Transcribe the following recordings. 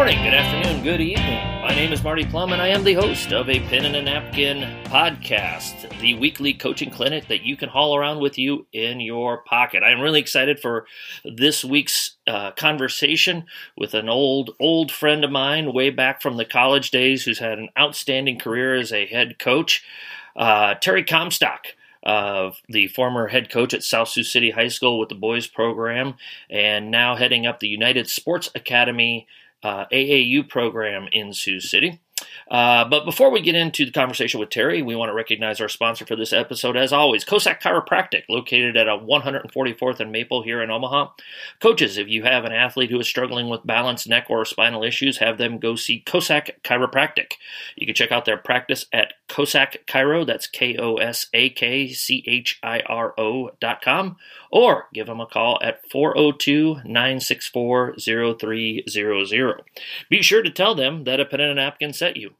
Good morning, good afternoon, good evening. My name is Marty Plum, and I am the host of a Pen and a Napkin podcast, the weekly coaching clinic that you can haul around with you in your pocket. I am really excited for this week's uh, conversation with an old, old friend of mine way back from the college days who's had an outstanding career as a head coach, uh, Terry Comstock uh, the former head coach at South Sioux City High School with the boys program, and now heading up the United Sports Academy uh, AAU program in Sioux City. Uh, but before we get into the conversation with Terry, we want to recognize our sponsor for this episode, as always, Kosak Chiropractic, located at a 144th and Maple here in Omaha. Coaches, if you have an athlete who is struggling with balance, neck, or spinal issues, have them go see Kosak Chiropractic. You can check out their practice at Kosak Chiro, that's K O S A K C H I R O dot com, or give them a call at 402 964 0300. Be sure to tell them that a pen and a napkin sent you.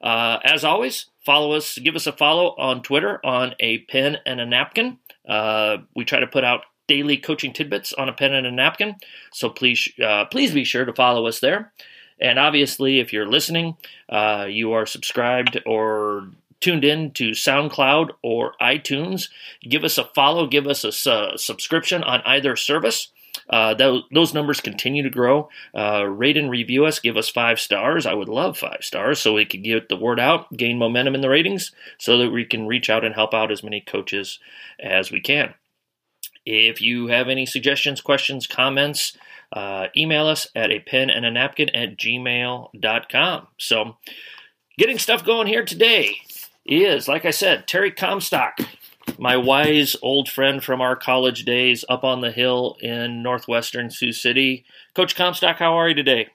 Uh, as always, follow us, give us a follow on Twitter on a pen and a napkin. Uh, we try to put out daily coaching tidbits on a pen and a napkin, so please, uh, please be sure to follow us there. And obviously, if you're listening, uh, you are subscribed or tuned in to SoundCloud or iTunes. Give us a follow, give us a subscription on either service. Uh, those, those, numbers continue to grow. Uh, rate and review us. Give us five stars. I would love five stars so we can get the word out, gain momentum in the ratings, so that we can reach out and help out as many coaches as we can. If you have any suggestions, questions, comments, uh, email us at a pen and a napkin at gmail.com. So, getting stuff going here today is, like I said, Terry Comstock my wise old friend from our college days up on the hill in northwestern Sioux City. Coach Comstock, how are you today?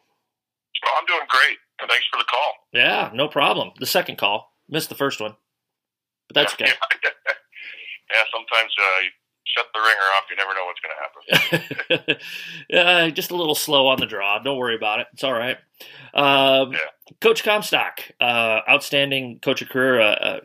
Oh, I'm doing great. Thanks for the call. Yeah, no problem. The second call. Missed the first one. But that's okay. yeah, sometimes uh, shut the ringer off, you never know what's going to happen. uh, just a little slow on the draw. Don't worry about it. It's all right. Um, yeah. Coach Comstock, uh, outstanding coach of career, uh, uh,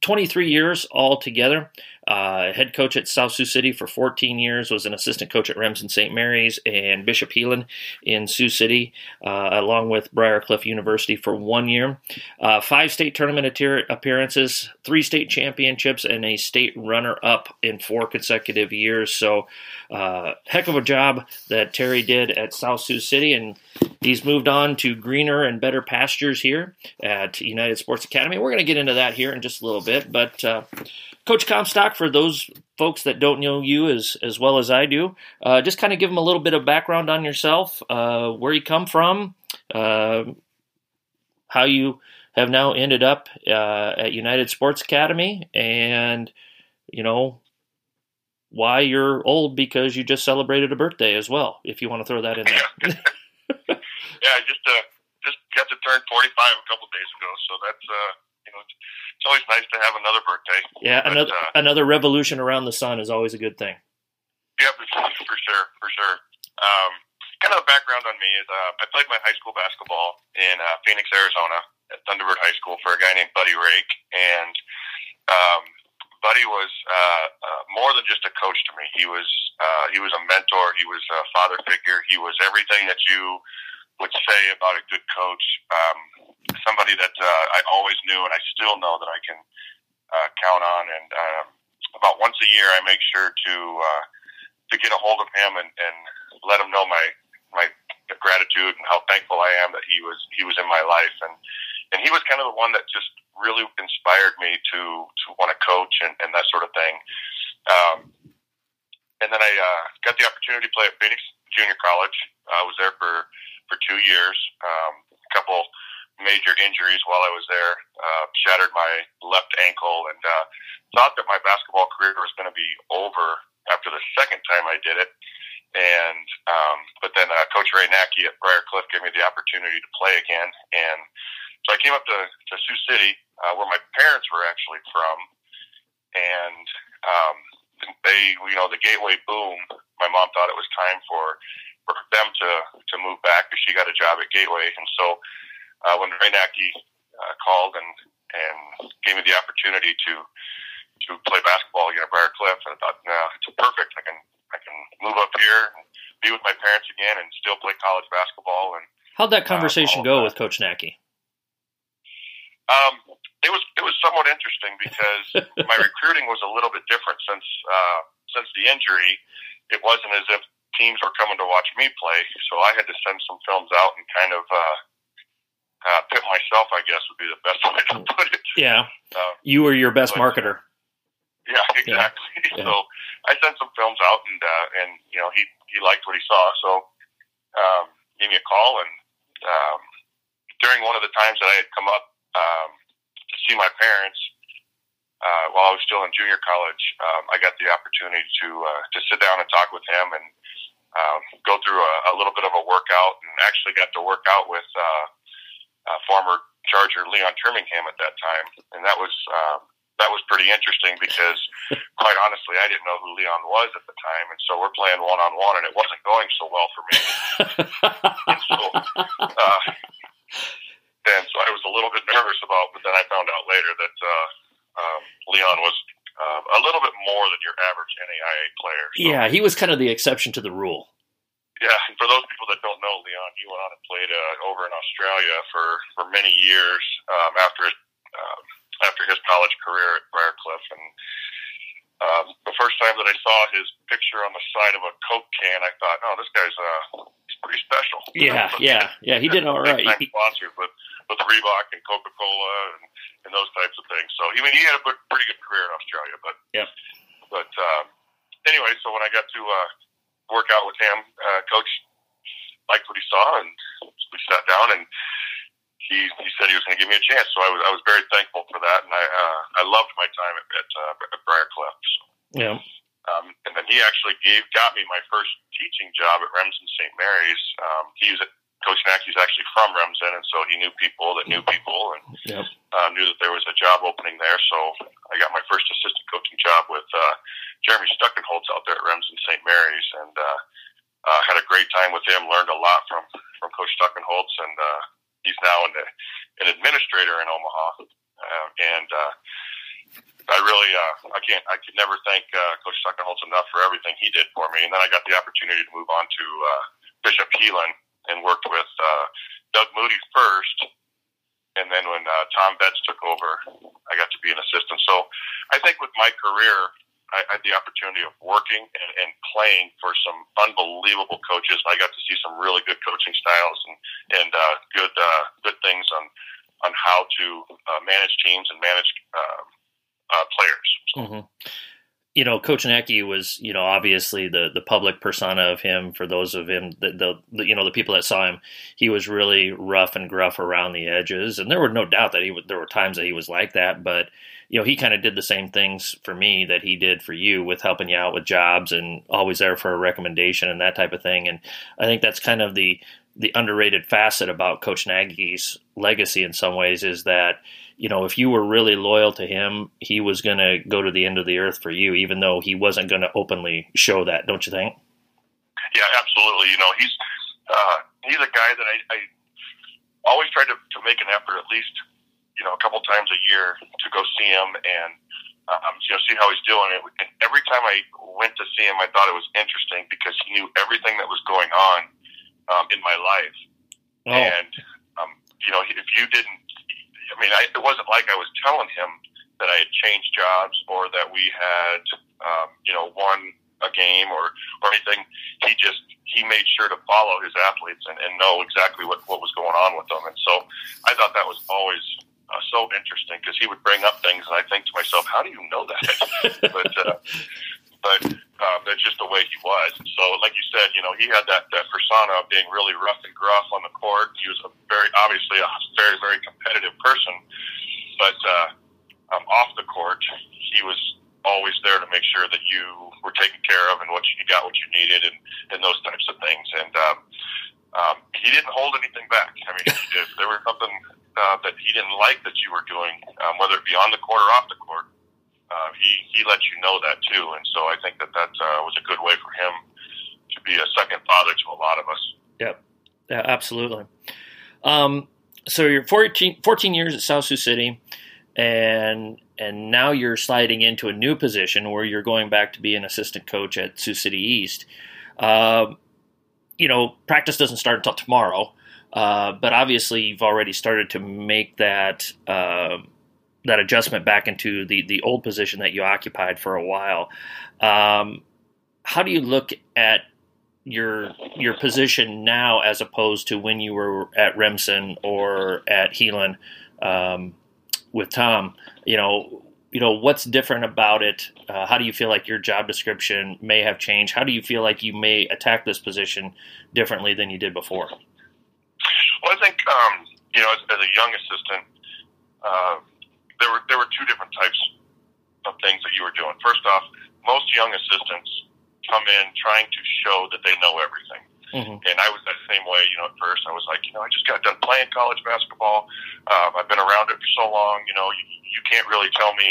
23 years altogether. Uh, head coach at South Sioux City for 14 years, was an assistant coach at Remsen St. Mary's and Bishop Heelan in Sioux City, uh, along with Briar Cliff University for one year. Uh, five state tournament appearances, three state championships, and a state runner up in four consecutive years. So, uh, heck of a job that Terry did at South Sioux City, and he's moved on to greener and better pastures here at United Sports Academy. We're going to get into that here in just a little bit, but uh, Coach Comstock, for those folks that don't know you as, as well as I do, uh, just kind of give them a little bit of background on yourself, uh, where you come from, uh, how you have now ended up uh, at United Sports Academy, and you know why you're old because you just celebrated a birthday as well. If you want to throw that in there. yeah, I just uh, just got to turn 45 a couple days ago, so that's uh, you know it's always nice to have another birthday. Yeah, but, another uh, another revolution around the sun is always a good thing. Yeah, for, sure, for sure. Um, kind of the background on me is uh, I played my high school basketball in uh, Phoenix, Arizona, at Thunderbird High School for a guy named Buddy Rake, and um, Buddy was uh, uh, more than just a coach to me. He was uh, he was a mentor. He was a father figure. He was everything that you would say about a good coach. Um, somebody that uh, I always knew, and I still know that I can uh, count on. And uh, about once a year, I make sure to uh, to get a hold of him and, and let him know my my gratitude and how thankful I am that he was he was in my life. And and he was kind of the one that just really inspired me to to want to coach and, and that sort of thing. Um, and then I uh, got the opportunity to play at Phoenix Junior College. I was there for for two years. Um, a couple major injuries while I was there. Uh, shattered my left ankle and uh, thought that my basketball career was going to be over after the second time I did it. And um, but then uh, Coach Ray Nacke at Briar Cliff gave me the opportunity to play again, and so I came up to, to Sioux City, uh, where my parents were actually from, and um, they, you know, the Gateway boom. My mom thought it was time for for them to to move back because she got a job at Gateway, and so uh, when Ray uh, called and and gave me the opportunity to to play basketball again at Briar Cliff, and I thought, no, it's perfect. I can I can move up here and be with my parents again and still play college basketball. And How'd that conversation uh, go with Coach Nacke? Um, it was it was somewhat interesting because my recruiting was a little bit different since uh, since the injury. It wasn't as if teams were coming to watch me play, so I had to send some films out and kind of uh, uh, pit myself. I guess would be the best way to put it. Yeah, uh, you were your best but, marketer. Yeah, exactly. Yeah. So I sent some films out, and uh, and you know he he liked what he saw, so um, gave me a call, and um, during one of the times that I had come up um, to see my parents uh, while I was still in junior college. Um, I got the opportunity to uh, to sit down and talk with him and um, go through a, a little bit of a workout, and actually got to work out with uh, uh, former Charger Leon Trimmingham at that time, and that was. Um, that was pretty interesting because, quite honestly, I didn't know who Leon was at the time, and so we're playing one on one, and it wasn't going so well for me. and so, uh, and so I was a little bit nervous about, but then I found out later that uh, um, Leon was uh, a little bit more than your average NAIA player. So. Yeah, he was kind of the exception to the rule. Yeah, and for those people that don't know Leon, he went on and played uh, over in Australia for for many years um, after uh, after his college career at Briar Cliff, and um, the first time that I saw his picture on the side of a Coke can, I thought, "Oh, this guy's uh, he's pretty special." Yeah, yeah, yeah. He did all right. He sponsored with with Reebok and Coca Cola and, and those types of things. So I mean, he had a pretty good career in Australia. But yeah, but um, anyway, so when I got to uh, work out with him, uh, Coach liked what he saw, and we sat down and he he said he was going to give me a chance. So I was I was very thankful for that, and I uh, I loved my time at at, uh, at Briar Cliff. So. Yeah. Um, and then he actually gave got me my first teaching job at Remsen St. Mary's. Um, he was Coach Nacke's actually from Remsen, and so he knew people that knew people, and yep. uh, knew that there was a job opening there. So I got my first assistant coaching job with uh, Jeremy Stuckenholtz out there at Remsen St. Mary's, and uh, uh, had a great time with him. Learned a lot from from Coach Stuckenholtz, and uh, he's now an, an administrator in Omaha, uh, and uh, I really uh, I can't I could never thank uh, Coach Stuckenholtz enough for everything he did for me. And then I got the opportunity to move on to uh, Bishop Heelan and worked with uh, Doug Moody first. And then when uh, Tom Betts took over, I got to be an assistant. So I think with my career, I had the opportunity of working and, and playing for some unbelievable coaches. I got to see some really good coaching styles and and uh, good uh, good things on on how to uh, manage teams and manage uh, uh, players. So. Mm-hmm. You know, Coach was, you know, obviously the the public persona of him. For those of him, the, the you know the people that saw him, he was really rough and gruff around the edges, and there were no doubt that he would. There were times that he was like that, but you know, he kind of did the same things for me that he did for you with helping you out with jobs and always there for a recommendation and that type of thing. And I think that's kind of the the underrated facet about Coach Nacke's legacy in some ways is that you know if you were really loyal to him, he was going to go to the end of the earth for you, even though he wasn't going to openly show that. Don't you think? Yeah, absolutely. You know, he's uh, he's a guy that I, I always try to, to make an effort at least you know, a couple times a year to go see him and um, you know see how he's doing. And every time I went to see him, I thought it was interesting because he knew everything that was going on um, in my life. Oh. And um, you know, if you didn't, I mean, I, it wasn't like I was telling him that I had changed jobs or that we had, um, you know, won a game or or anything. He just he made sure to follow his athletes and, and know exactly what what was going on with them. And so I thought that was always uh, so interesting because he would bring up things, and I think to myself, "How do you know that?" but uh, but um, that's just the way he was. So, like you said, you know, he had that that persona of being really rough and gruff on the court. He was a very obviously a very very competitive person, but uh, um, off the court, he was always there to make sure that you were taken care of and what you, you got what you needed and and those types of things. And um, um, he didn't hold anything back. I mean, if there was something uh, that he didn't like that you were doing, um, whether it be on the court or off the court, uh, he he let you know that too. And so I think that that uh, was a good way for him to be a second father to a lot of us. Yep, yeah, absolutely. Um, so you're 14, 14 years at South Sioux City, and and now you're sliding into a new position where you're going back to be an assistant coach at Sioux City East. Uh, you know, practice doesn't start until tomorrow. uh, but obviously you've already started to make that uh, that adjustment back into the the old position that you occupied for a while. Um, how do you look at your your position now as opposed to when you were at Remsen or at Heelan um, with Tom? You know, you know what's different about it. Uh, how do you feel like your job description may have changed? How do you feel like you may attack this position differently than you did before? Well, I think um, you know, as, as, a young assistant, uh, there were there were two different types of things that you were doing. First off, most young assistants come in trying to show that they know everything. Mm-hmm. And I was that same way, you know, at first. I was like, you know, I just got done playing college basketball. Um, I've been around it for so long, you know, you, you can't really tell me,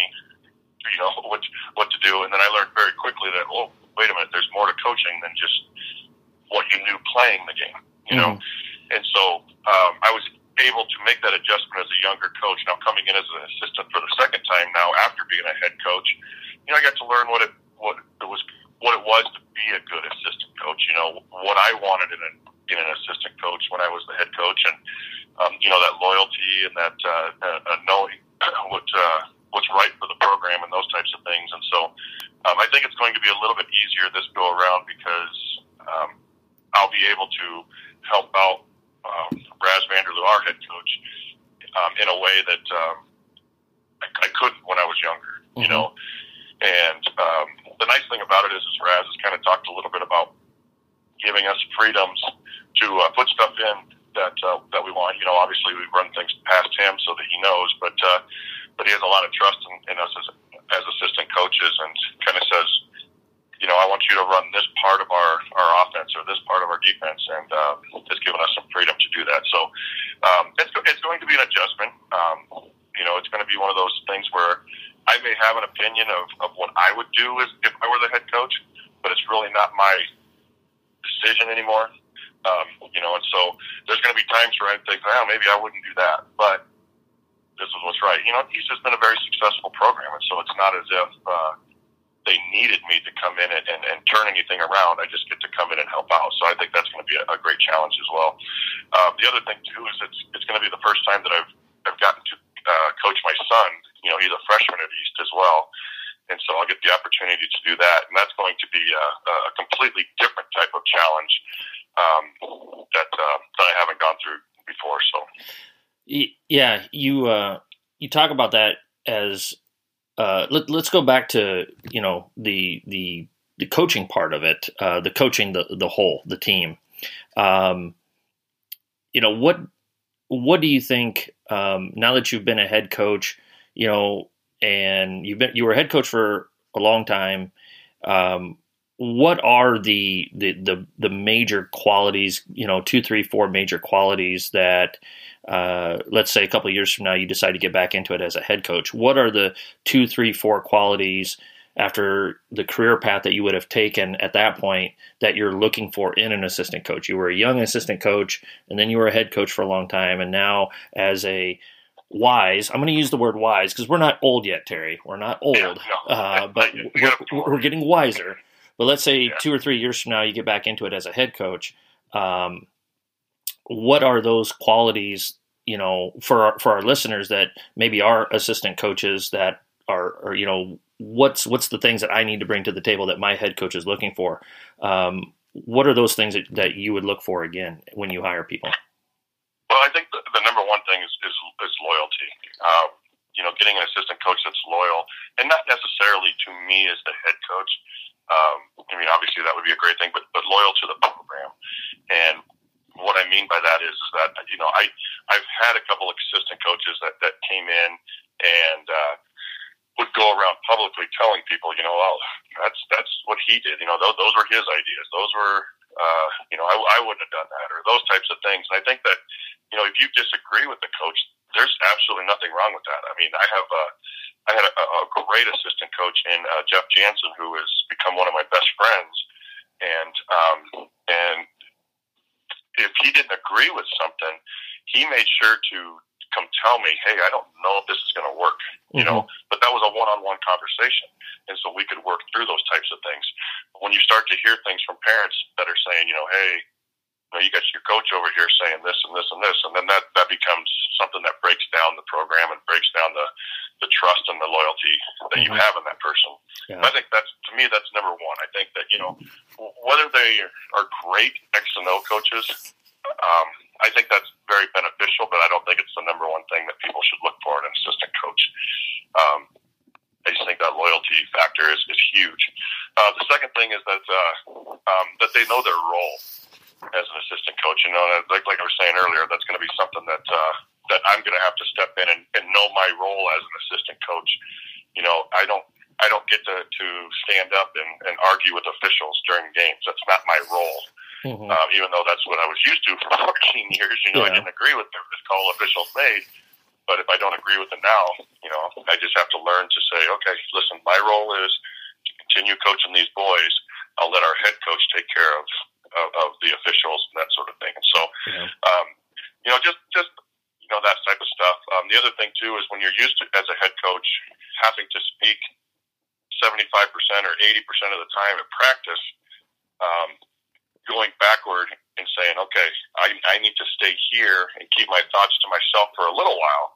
you know, what, what to do. And then I learned very quickly that, oh, wait a minute, there's more to coaching than just what you knew playing the game, you mm-hmm. know? And so um, I was able to make that adjustment as a younger coach. Now coming in as an assistant for the second time now after being a head coach, you know, I got to learn what it what it was what it was to be a good assistant coach. You know, what I wanted in an in an assistant coach when I was the head coach, and um, you know that loyalty and that uh, uh, knowing what uh, what's right for the program and those types of things. And so um, I think it's going to be a little bit easier this go around because um, I'll be able to help out um, Raz Vanderloo, our head coach, um, in a way that um, I, I couldn't when I was younger. Mm-hmm. You know, and um, the nice thing about it is, is Raz has kind of talked a little bit about giving us freedoms to uh, put stuff in that uh, that we want. You know, obviously we run things past him so that he knows, but uh, but he has a lot of trust in, in us as as assistant coaches, and kind of says, you know, I want you to run this part of our, our offense or this part of our defense, and uh, has given us some freedom to do that. So um, it's, it's going to be an adjustment. Um, you know, it's going to be one of those things where I may have an opinion of, of what I would do as if I were the head coach, but it's really not my decision anymore. Um, you know, and so there's going to be times where I think, well, maybe I wouldn't do that, but this is what's right. You know, East has been a very successful program, and so it's not as if uh, they needed me to come in and, and, and turn anything around. I just get to come in and help out. So I think that's going to be a, a great challenge as well. Uh, the other thing too is it's it's going to be the first time that I've I've gotten to uh, coach my son. You know, he's a freshman at East as well. And so I'll get the opportunity to do that, and that's going to be a, a completely different type of challenge um, that uh, that I haven't gone through before. So, yeah, you uh, you talk about that as uh, let, us go back to you know the the the coaching part of it, uh, the coaching the the whole the team. Um, you know what what do you think um, now that you've been a head coach? You know, and you've been you were a head coach for a long time. Um, what are the, the the the major qualities? You know, two, three, four major qualities that uh, let's say a couple years from now you decide to get back into it as a head coach? What are the two three four qualities after the career path that you would have taken at that point that you're looking for in an assistant coach? You were a young assistant coach and then you were a head coach for a long time and now as a wise i'm going to use the word wise because we're not old yet terry. We're not old uh, but we're, we're, getting wiser but let's say two or three years from now you get back into it as a head coach um, what are those qualities you know for our, for our listeners that maybe are assistant coaches that are, are you know what's what's the things that I need to bring to the table that my head coach is looking for? Um, what are those things that, that you would look for again when you hire people? Well I think the, the number one thing is is, is loyalty. Um, you know getting an assistant coach that's loyal and not necessarily to me as the head coach um, I mean obviously that would be a great thing but but loyal to the program and what I mean by that is, is that you know I I've had a couple assistant coaches that that came in and uh, would go around publicly telling people, you know, well, that's that's what he did. You know, those, those were his ideas. Those were, uh, you know, I, I wouldn't have done that, or those types of things. And I think that, you know, if you disagree with the coach, there's absolutely nothing wrong with that. I mean, I have, uh, I had a, a great assistant coach in uh, Jeff Jansen, who has become one of my best friends, and um, and if he didn't agree with something, he made sure to come tell me, hey, I don't know if this is going to work, you mm-hmm. know. But that was a one-on-one conversation, and so we could work through those types of things. When you start to hear things from parents that are saying, you know, hey, you, know, you got your coach over here saying this and this and this, and then that that becomes something that breaks down the program and breaks down the the trust and the loyalty that you Mhm. have in that person. Yeah. I think that's to me that's number one. I think that you know whether they are great X and O coaches, um, I think that's very beneficial. But I don't think it's the number one thing that people should look for in an assistant coach. Um, I just think that loyalty factor is, is huge. Uh, the second thing is that uh, um, that they know their role as an assistant coach. You know, and like like I was saying earlier, that's going to be something that uh, that I'm going to have to step in and, and know my role as an assistant coach. You know, I don't I don't get to, to stand up and, and argue with officials during games. That's not my role. Mhm. Um, even though that's what I was used to for 14 years. You know, I didn't agree with every call officials made. But if I don't agree with it now, you know, I just have to learn to say, okay, listen, my role is to continue coaching these boys. I'll let our head coach take care of of, of the officials and that sort of thing. And so, Yeah. um, you know, just just you know that type of stuff. Um, the other thing too is when you're used to as a head coach having to speak 75% or 80% of the time at practice, um, going backward and saying, okay, I, I need to stay here and keep my thoughts to myself for a little while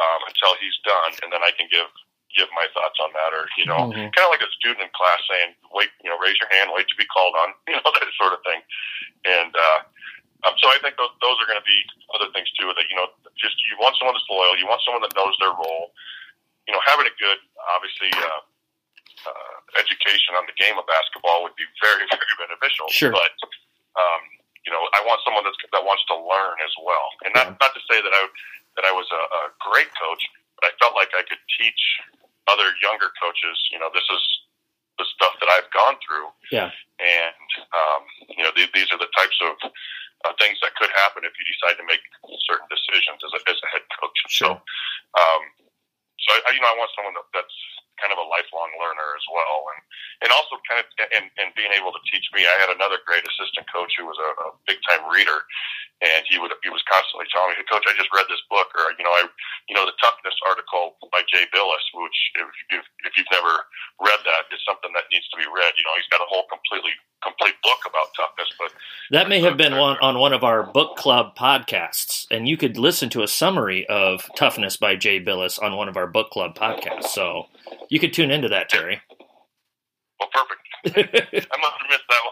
um, until he's done, and then I can give give my thoughts on that, or you know, Mhm. kind of like a student in class saying, wait, you know, raise your hand, wait to be called on, you know, that sort of thing. And uh, um, so I think those those are going to be other things too. That you know, just you want someone that's loyal, you want someone that knows their role. You know, having a good, obviously. Uh, uh, education on the game of basketball would be very, very beneficial. Sure. But um, you know, I want someone that's, that wants to learn as well, and not not to say that I that I was a, a great coach, but I felt like I could teach other younger coaches. You know, this is the stuff that I've gone through, Yeah. and um, you know, th- these are the types of uh, things that could happen if you decide to make certain decisions as a, as a head coach. Sure. So, um, so I, you know, I want someone that, that's kind of a lifelong learner as well, and and also kind of and, and being able to teach me. I had another great assistant coach who was a, a big time reader, and he would he was constantly telling me, "Hey, coach, I just read this book," or you know, I you know the toughness article by Jay Bilas, which if if, if you've never read that, is something that needs to be read. You know, he's got a whole completely complete book about toughness, but That may have been one on one of our book club podcasts, and you could listen to a summary of Toughness by Jay Bilas on one of our book club podcast. So you could tune into that, Terry. well, perfect. I must have missed that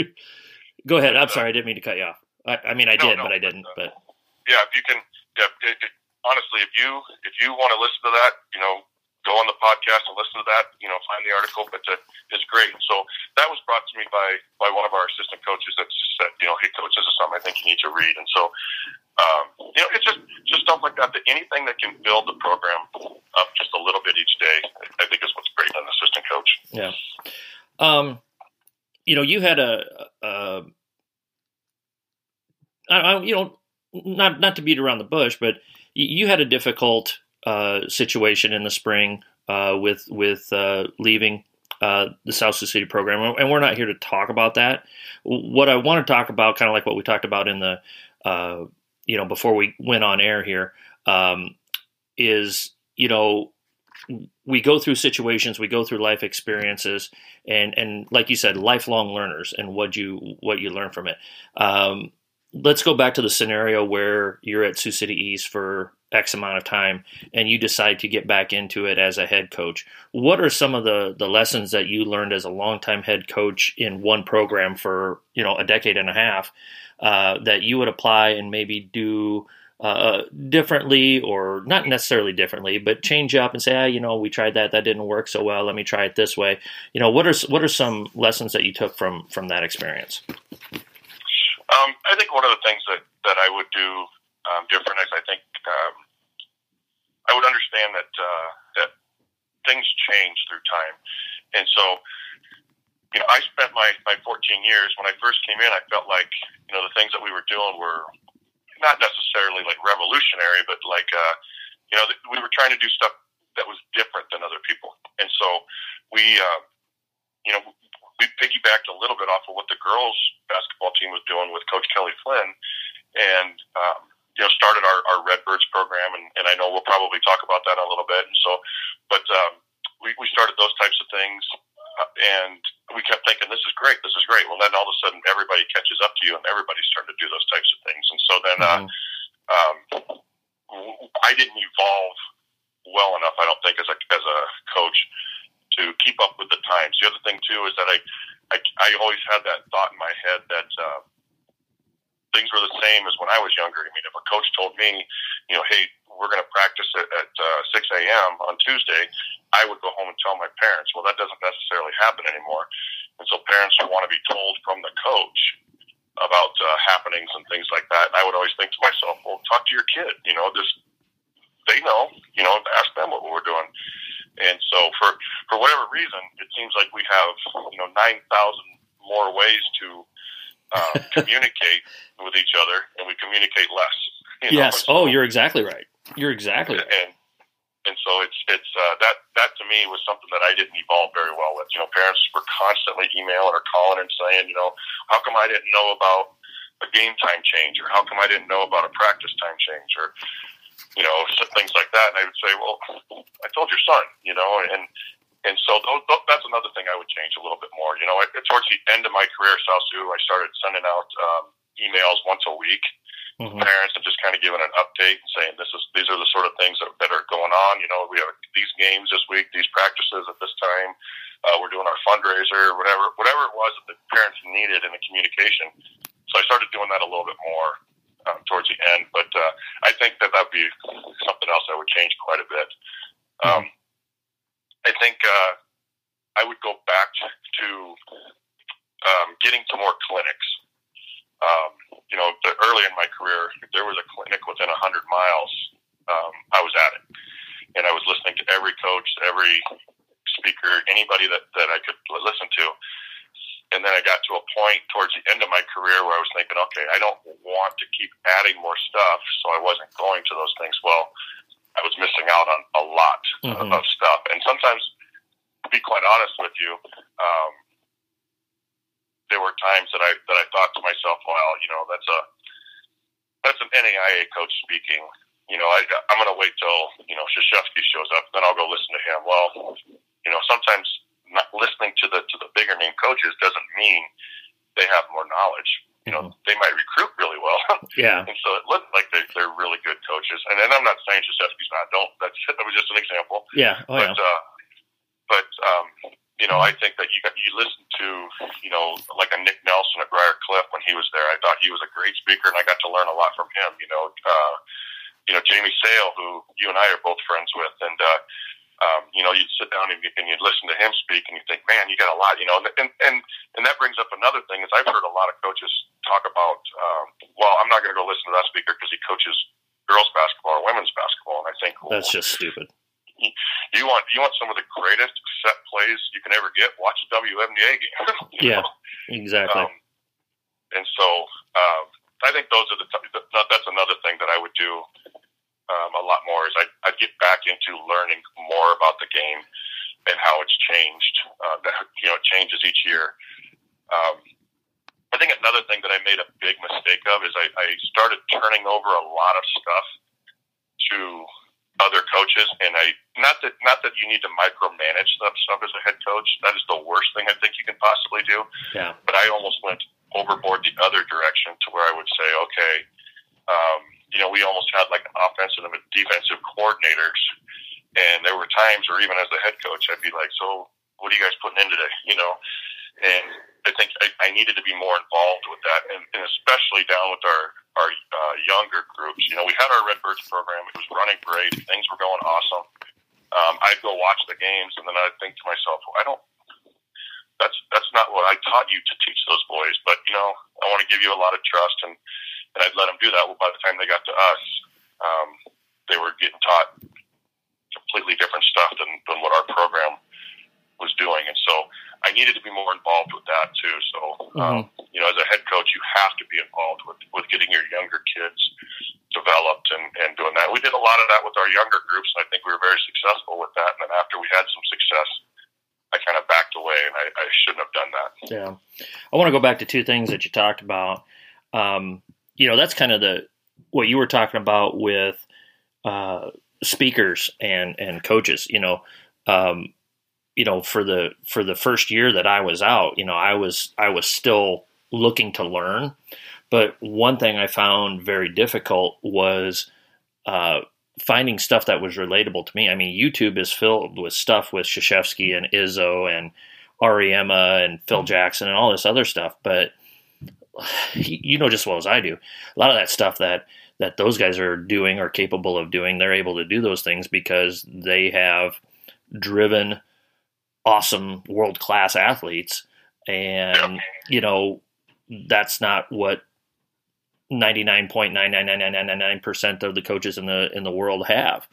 one. Go ahead. I'm sorry, I didn't mean to cut you off. I, I mean, I No, did, no, but I didn't. uh, But yeah, if you can, yeah, it, it, honestly, if you if you want to listen to that, you know, go on the podcast and listen to that. You know, find the article, but uh, it's great. So that was brought to me by by one of our assistant coaches that just said, you know, hey, coach, this is something I think you need to read. And so, um, you know, it's just just stuff like that. That anything that can build the program up just a little bit each day, I think is what's great in an assistant coach. yeah. Um, you know, you had a, a I, I, you know, not not to beat around the bush, but you, you had a difficult uh, situation in the spring uh, with with uh, leaving uh, the South Sioux City program, and we're not here to talk about that. What I want to talk about, kind of like what we talked about in the, you know, before we went on air here, um, is you know we go through situations, we go through life experiences, and and like you said, lifelong learners, and what you what you learn from it. Um, let's go back to the scenario where you're at Sioux City East for X amount of time, and you decide to get back into it as a head coach. What are some of the the lessons that you learned as a longtime head coach in one program for you know a decade and a half uh, that you would apply and maybe do? uh, differently or not necessarily differently, but change up and say, ah, you know, we tried that, that didn't work so well. Let me try it this way. You know, what are what are some lessons that you took from from that experience? Um, I think one of the things that, that I would do um, different is I think um, I would understand that uh, that things change through time, and so you know I spent my my 14 years when I first came in. I felt like you know the things that we were doing were not necessarily like revolutionary, but like uh, you know we were trying to do stuff that was different than other people, and so we uh, you know we piggybacked a little bit off of what the girls basketball team was doing with Coach Kelly Flynn, and um, you know started our, our Redbirds program, and, and I know we'll probably talk about that a little bit. And so, but um, we, we started those types of things. uh, and we kept thinking, this is great, this is great. Well, then all of a sudden, everybody catches up to you, and everybody's starting to do those types of things. And so then, uh, um, I didn't evolve well enough, I don't think, as a as a coach to keep up with the times. The other thing too is that I I, I always had that thought in my head that. Uh, things were the same as when I was younger. I mean, if a coach told me, you know, hey, we're going to practice at, at uh, 6 a.m. on Tuesday, I would go home and tell my parents. Well, that doesn't necessarily happen anymore. And so parents want to be told from the coach about uh, happenings and things like that. And I would always think to myself, well, talk to your kid. You know, just they know. You know, ask them what we're doing. And so for for whatever reason, it seems like we have you know nine thousand more ways to uh, communicate with each other, and we communicate less. You know? Yes. oh, you're exactly right. You're exactly right. And and so it's it's uh, that that to me was something that I didn't evolve very well with. You know, parents were constantly emailing or calling and saying, you know, how come I didn't know about a game time change, or how come I didn't know about a practice time change, or you know, things like that. And I would say, well, I told your son, you know, and and so those, those, that's another thing I would change a little bit more. You know, towards the end of my career at South Sioux, I started sending out um, emails once a week mm-hmm. parents and just kind of giving an update and saying this is these are the sort of things that, that are going on. You know, we have these games this week, these practices at this time. Uh, we're doing our fundraiser, whatever whatever it was that the parents needed in the communication. So I started doing that a little bit more um, towards the end. But uh, I think that that'd be something else I would change quite a bit. Um, I think uh, I would go back to um, getting to more clinics. Um, you know, the, early in my career, if there was a clinic within 100 miles, um, I was at it. And I was listening to every coach, every speaker, anybody that, that I could listen to. And then I got to a point towards the end of my career where I was thinking, okay, I don't want to keep adding more stuff, so I wasn't going to those things. Well, I was missing out on a lot mm-hmm. of stuff. And sometimes, to be quite honest with you, um, there were times that I that I thought to myself, well, you know, that's a that's an NAIA coach speaking. You know, I, I'm going to wait till you know Krzyzewski shows up, then I'll go listen to him. Well, you know, sometimes not listening to the to the bigger name coaches doesn't mean they have more knowledge you know, mm-hmm. they might recruit really well. yeah. and so it looked like they, they're really good coaches. And then I'm not saying Krzyzewski's not. Don't. That's that was just an example. Yeah. Oh, but, yeah. Uh, but um, you know, I think that you got, you listen to you know like a Nick Nelson at Briar Cliff when he was there. I thought he was a great speaker, and I got to learn a lot from him. You know, uh, you know Jamie Sale, who you and I are both friends with, and uh, um, you know, you'd sit down and, you, and you'd listen to him speak, and you think, man, you got a lot, you know. And and and that brings up another thing is I've heard a lot of coaches talk about, um, well, I'm not going to go listen to that speaker because he coaches girls basketball or women's basketball, and I think well, that's just stupid. You want you want some of the greatest set plays you can ever get? Watch a WNBA game. yeah, know? exactly. Um, and so um, I think those are the t- that's another thing that I would do um, a lot more is I, I'd get back into learning more about the game and how it's changed. Uh, that you know, it changes each year. Um, I think another thing that I made a big mistake of is I, I started turning over a lot of stuff to other coaches, and I not that not that you need to micromanage that stuff as a head coach. That is the worst thing I think you can possibly do. Yeah. But I almost went overboard the other direction to where I would say, okay, um, you know, we almost had like offensive and defensive coordinators. And there were times where even as the head coach, I'd be like, so what are you guys putting in today? You know, and I think I, I needed to be more involved with that, and, and especially down with our our uh, younger groups. You know, we had our Redbirds program; it was running great, things were going awesome. Um, I'd go watch the games, and then I'd think to myself, well, I don't. That's that's not what I taught you to teach those boys, but you know, I want to give you a lot of trust, and and I'd let them do that. Well, by the time they got to us, um, they were getting taught completely different stuff than, than what our program was doing. And so I needed to be more involved with that too. So, um, mm-hmm. you know, as a head coach, you have to be involved with, with getting your younger kids developed and, and doing that. We did a lot of that with our younger groups, and I think we were very successful with that. And then after we had some success, I kind of backed away, and I, I shouldn't have done that. Yeah. I want to go back to two things that you talked about. Um, you know, that's kind of the what you were talking about with uh, speakers and and coaches. You know, um, you know, for the for the first year that I was out, you know, I was I was still looking to learn. But one thing I found very difficult was uh, finding stuff that was relatable to me. I mean, YouTube is filled with stuff with Krzyzewski and Izzo and Auriemma and Phil mm-hmm. Jackson and all this other stuff, but you know just as well as I do, a lot of that stuff that that those guys are doing or capable of doing, they're able to do those things because they have driven awesome world class athletes, and you know that's not what 99.99999% of the coaches in the in the world have.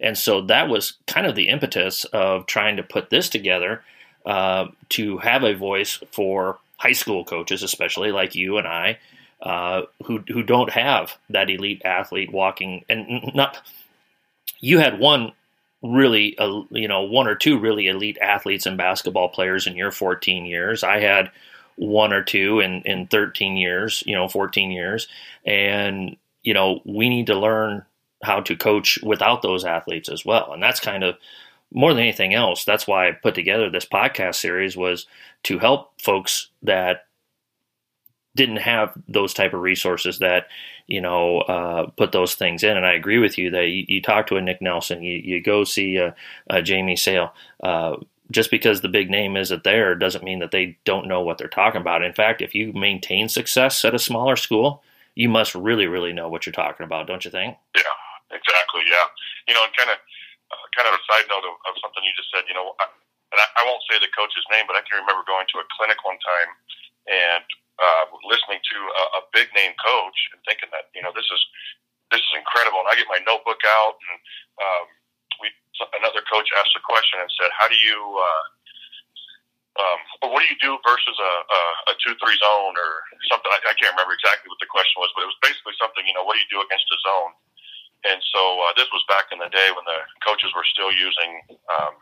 And so that was kind of the impetus of trying to put this together uh, to have a voice for high school coaches, especially like you and I, uh, who who don't have that elite athlete walking and not. You had one really, uh, you know, one or two really elite athletes and basketball players in your 14 years. I had one or two in, in 13 years, you know, 14 years. And, you know, we need to learn how to coach without those athletes as well. And that's kind of more than anything else. That's why I put together this podcast series was to help folks that didn't have those type of resources that you know uh, put those things in. And I agree with you that you, you talk to a Nick Nelson, you, you go see a, a Jamie Sale. Uh, just because the big name isn't there doesn't mean that they don't know what they're talking about. In fact, if you maintain success at a smaller school, you must really, really know what you're talking about, don't you think? Yeah, exactly. Yeah, you know, and kind of, uh, kind of a side note of, of something you just said. You know, I, and I, I won't say the coach's name, but I can remember going to a clinic one time and uh, listening to a, a big name coach and thinking that you know this is this is incredible. And I get my notebook out and um, another coach asked a question and said, "How do you, uh, um, what do you do versus a, a, a two-three zone or something?" I, I can't remember exactly what the question was, but it was basically something. You know, what do you do against a zone? And so uh, this was back in the day when the coaches were still using um,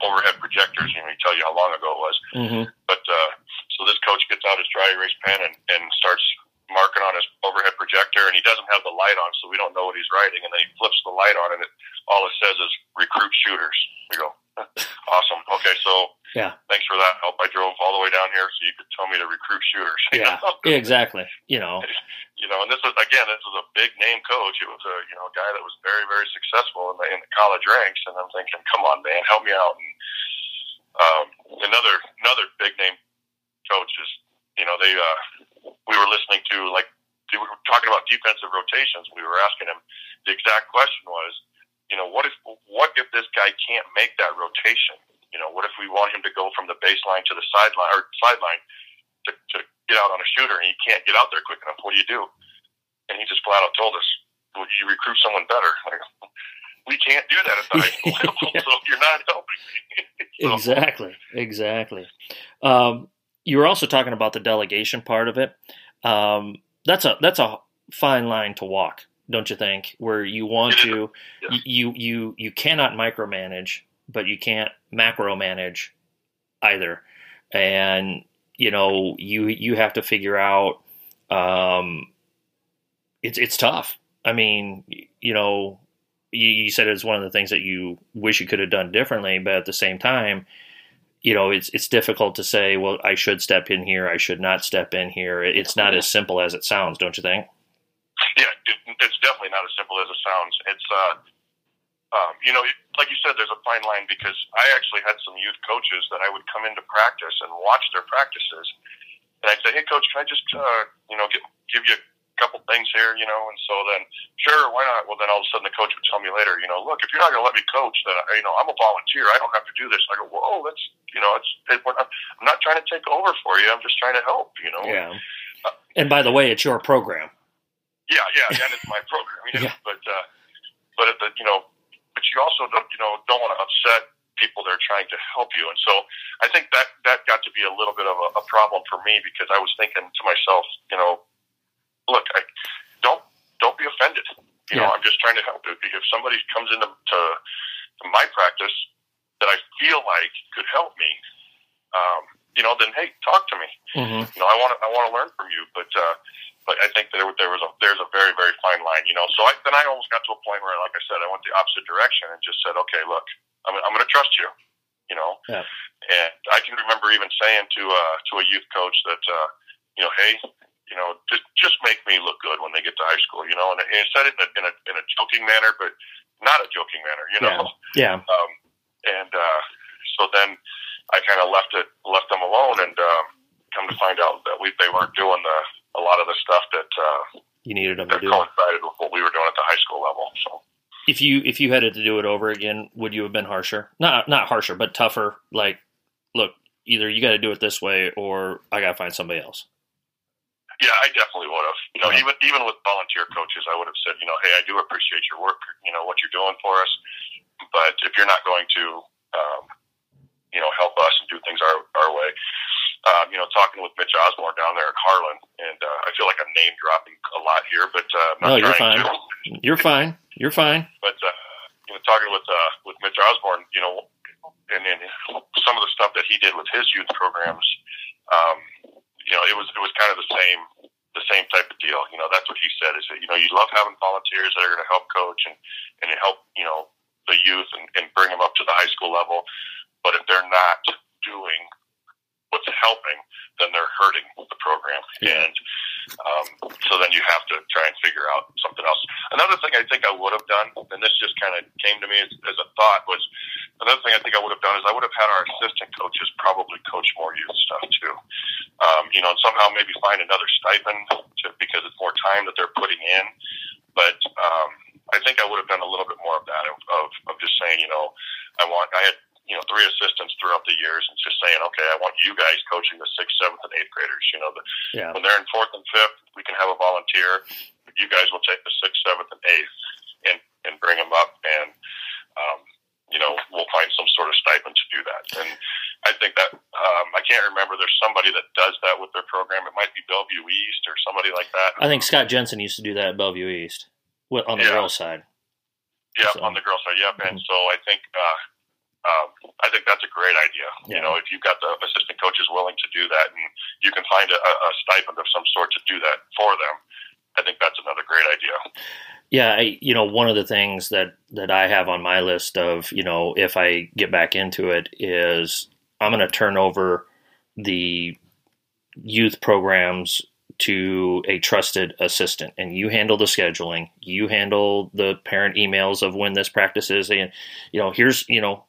overhead projectors. You know, he tell you how long ago it was. Mm-hmm. But uh, so this coach gets out his dry erase pen and, and starts marking on his overhead projector, and he doesn't have the light on, so we don't know what he's writing. And then he flips the light on, and it all it says is recruit shooters. We go, awesome. Okay, so yeah, thanks for that help. I drove all the way down here so you could tell me to recruit shooters. Yeah, exactly. You know, you know, and this is again, this is a big name coach. It was a you know a guy that was very very successful in the, in the college ranks, and I'm thinking, come on, man, help me out. And um, another another big name coach is you know they uh, we were listening to like we were talking about defensive rotations. We were asking him the exact question was you know, what if what if this guy can't make that rotation? You know, what if we want him to go from the baseline to the sideline or sideline to, to get out on a shooter and you can't get out there quick enough? What do you do? And he just flat out told us, well, "You recruit someone better." Like, we can't do that at the high school level, so you're not helping me. so. Exactly, exactly. Um, you were also talking about the delegation part of it. Um, that's a that's a fine line to walk don't you think? Where you want to, yeah. you you you cannot micromanage, but you can't macro manage either, and you know you you have to figure out. Um, it's it's tough. I mean, you know, you, you said it's one of the things that you wish you could have done differently, but at the same time, you know, it's it's difficult to say, well, I should step in here, I should not step in here. It's not as simple as it sounds, don't you think? Yeah, it, it's definitely not as simple as it sounds. It's, uh, um, you know, like you said, there's a fine line because I actually had some youth coaches that I would come into practice and watch their practices, and I'd say, "Hey, coach, can I just, uh, you know, get, give you a couple things here, you know?" And so then, sure, why not? Well, then all of a sudden, the coach would tell me later, you know, look, if you're not going to let me coach, then you know, I'm a volunteer. I don't have to do this. I go, whoa, that's, you know, it's, it, I'm not trying to take over for you. I'm just trying to help, you know. Yeah. And by the way, it's your program. Yeah, yeah, and it's my program. You know, yeah. But uh, but at the you know, but you also don't you know don't want to upset people that are trying to help you. And so I think that that got to be a little bit of a, a problem for me because I was thinking to myself, you know, look, I don't don't be offended. You yeah. know, I'm just trying to help. If somebody comes into to, to my practice that I feel like could help me, um, you know, then hey, talk to me. Mm-hmm. You know, I want to I want to learn from you, but. uh but I think there, there was a there's a very very fine line, you know. So I, then I almost got to a point where, like I said, I went the opposite direction and just said, okay, look, I'm, I'm going to trust you. you know. Yeah. And I can remember even saying to uh, to a youth coach that, uh, you know, hey, you know, just just make me look good when they get to high school, you know. And he said it in a, in a in a joking manner, but not a joking manner, you know. Yeah. Um, and uh, so then I kind of left it left them alone, and um, come to find out that we they weren't doing the a lot of the stuff that uh, You needed them to that do. coincided with what we were doing at the high school level. So. If you if you had it to do it over again, would you have been harsher? Not not harsher, but tougher. Like, look, either you got to do it this way, or I got to find somebody else. Yeah, I definitely would have. You know, Yeah. even even with volunteer coaches, I would have said, you know, hey, I do appreciate your work. You know what you're doing for us, but if you're not going to, um, you know, help us and do things our our way, um, you know, talking with Mitch Osborne down there at Harlan, and uh, I feel like I'm name dropping a lot here, but uh, I'm No, you're fine. to. You're fine. You're fine. But uh, you know, talking with uh, with Mitch Osborne, you know, and, and some of the stuff that he did with his youth programs, um, you know, it was it was kind of the same the same type of deal. You know, that's what he said is that you know you love having volunteers that are going to help coach and and help you know the youth and, and bring them up to the high school level, but if they're not doing what's helping, then they're hurting the program. Yeah. And um, so then you have to try and figure out something else. Another thing I think I would have done, and this just kind of came to me as, as a thought, was another thing I think I would have done is I would have had our assistant coaches probably coach more youth stuff too. Um, you know, and somehow maybe find another stipend to, because it's more time that they're putting in. But um, I think I would have done a little bit more of that of, of, of just saying, you know, I want I had you know three assistants throughout the years and just saying, okay, I want you guys coaching the sixth, seventh, and eighth graders. You know, the, Yeah. when they're in fourth and fifth, we can have a volunteer. You guys will take the sixth, seventh, and eighth and and bring them up, and um, you know we'll find some sort of stipend to do that. And I think that um, I can't remember. There's somebody that does that with their program. It might be Bellevue East or somebody like that. I think Scott Jensen used to do that at Bellevue East, on the Yeah. girls' side. Yeah, So- on the girl side. Yep, and Mhm. so I think uh, um, I think that's a great idea. Yeah. You know, if you've got the assistant coaches willing to do that, and you can find a, a stipend of some sort to do that for them, I think that's another great idea. Yeah, I, you know, one of the things that that I have on my list of, you know, if I get back into it is I'm going to turn over the youth programs to a trusted assistant and you handle the scheduling, you handle the parent emails of when this practice is and you know, here's, you know,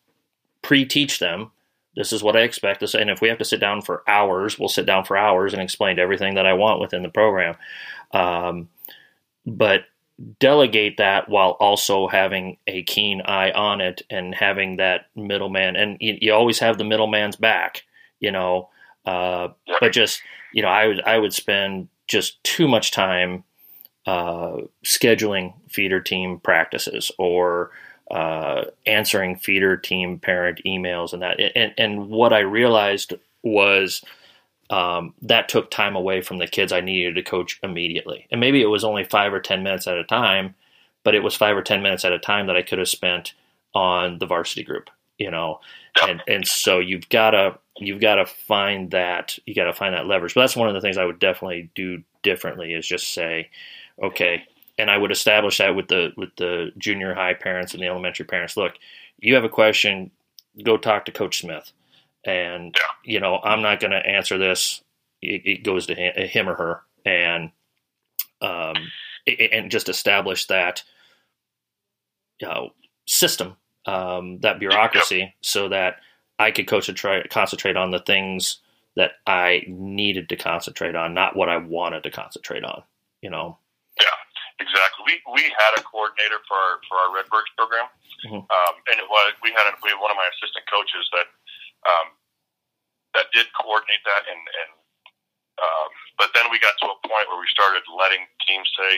pre-teach them this is what I expect this and if we have to sit down for hours, we'll sit down for hours and explain everything that I want within the program. Um, but delegate that while also having a keen eye on it and having that middleman and you, you always have the middleman's back you know uh, Yeah. but just you know i would i would spend just too much time uh, scheduling feeder team practices or uh, answering feeder team parent emails and that and, and what i realized was um, that took time away from the kids I needed to coach immediately. And maybe it was only five or 10 minutes at a time, but it was five or 10 minutes at a time that I could have spent on the varsity group, you know? And, and so you've got to, you've got to find that, you got to find that leverage. But that's one of the things I would definitely do differently is just say, okay. And I would establish that with the, with the junior high parents and the elementary parents. Look, you have a question, go talk to coach Smith and you know i'm not going to answer this it, it goes to him, him or her and um and just establish that you know, system um that bureaucracy so that i could concentrate concentrate on the things that i needed to concentrate on not what i wanted to concentrate on you know Yeah, Exactly. We we had a coordinator for our for our Redbirds program, Mhm. um, and it was we had a, we had one of my assistant coaches that um, that did coordinate that, and and um, but then we got to a point where we started letting teams say,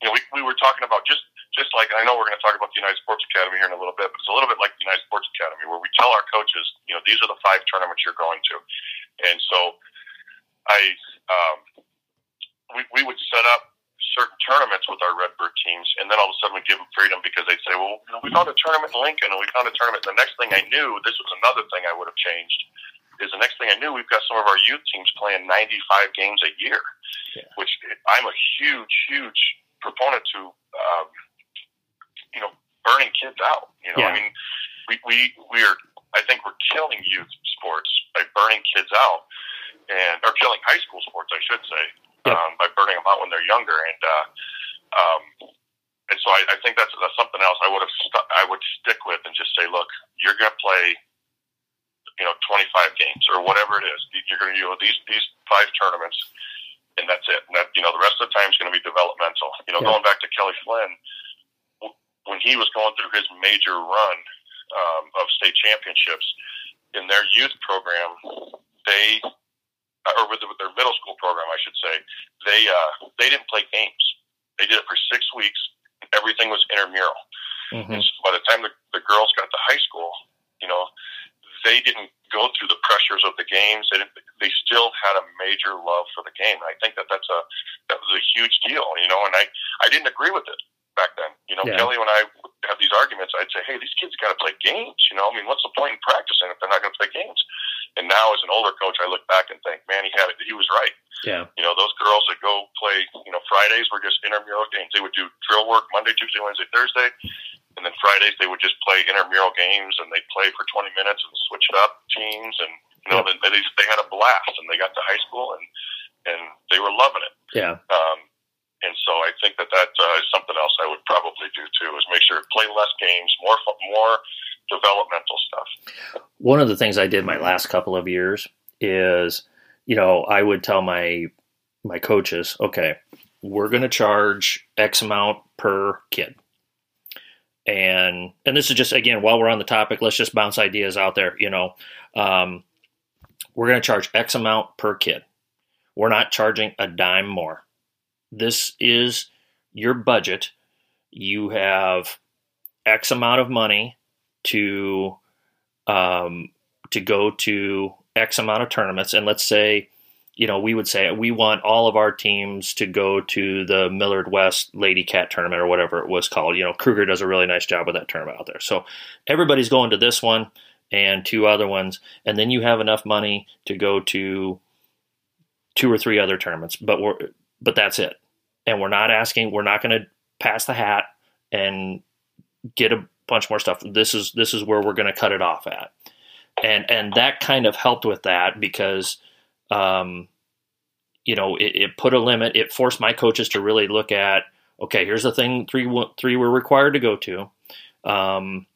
you know, we we were talking about just just like I know we're going to talk about the United Sports Academy here in a little bit, but it's a little bit like the United Sports Academy where we tell our coaches, you know, these are the five tournaments you're going to, and so I um, we we would set up certain tournaments with our Redbird teams, and then all of a sudden we give them freedom because they'd say, "Well, you know, we found a tournament in Lincoln, and we found a tournament." And the next thing I knew, this was another thing I would have changed. Is the next thing I knew, we've got some of our youth teams playing 95 games a year, Yeah. which I'm a huge, huge proponent to. Um, you know, burning kids out. You know, Yeah. I mean, we we we are. I think we're killing youth sports by burning kids out, and or killing high school sports, I should say, Yep. um, by burning them out when they're younger. And uh, um, and so I, I think that's, that's something else I would have stu- I would stick with and just say, look, you're going to play, you know, 25 games or whatever it is. You're going to do these these five tournaments, and that's it. And that you know, the rest of the time is going to be developmental. You know, Yeah. going back to Kelly Flynn, when he was going through his major run um, of state championships in their youth program, they or with, their middle school program, I should say, they uh, they didn't play games. They did it for six weeks. And everything was intramural. Mhm. And so by the time the, the girls got to high school, you know, they didn't go through the pressures of the games. They, didn't, they still had a major love for the game. And I think that that's a that was a huge deal, you know. And I I didn't agree with it back then. You know, Yeah. Kelly and I would have these arguments. I'd say, hey, these kids got to play games. You know, I mean, what's the point in practicing if they're not going to play games? And now, as an older coach, I look back and think, man, he had it. He was right. Yeah. You know, those girls that go play, you know, Fridays were just intramural games. They would do drill work Monday, Tuesday, Wednesday, Thursday. And then Fridays they would just play intramural games and they'd play for 20 minutes and switch it up teams. And, you know, Yep. they, they, they had a blast and they got to high school and, and they were loving it. Yeah. Um, and so I think that that uh, is something else I would probably do too, is make sure play less games, more, more developmental stuff. One of the things I did my last couple of years is, you know, I would tell my my coaches, okay, we're going to charge X amount per kid. And and this is just again while we're on the topic, let's just bounce ideas out there. You know, um, we're going to charge X amount per kid. We're not charging a dime more. This is your budget. You have X amount of money to um, to go to X amount of tournaments, and let's say, you know, we would say we want all of our teams to go to the Millard West Lady Cat tournament or whatever it was called. You know, Kruger does a really nice job with that tournament out there. So everybody's going to this one and two other ones, and then you have enough money to go to two or three other tournaments. But we're but that's it, and we're not asking. We're not going to pass the hat and get a bunch more stuff. This is this is where we're going to cut it off at, and and that kind of helped with that because, um, you know, it, it put a limit. It forced my coaches to really look at okay, here's the thing three three we're required to go to, um,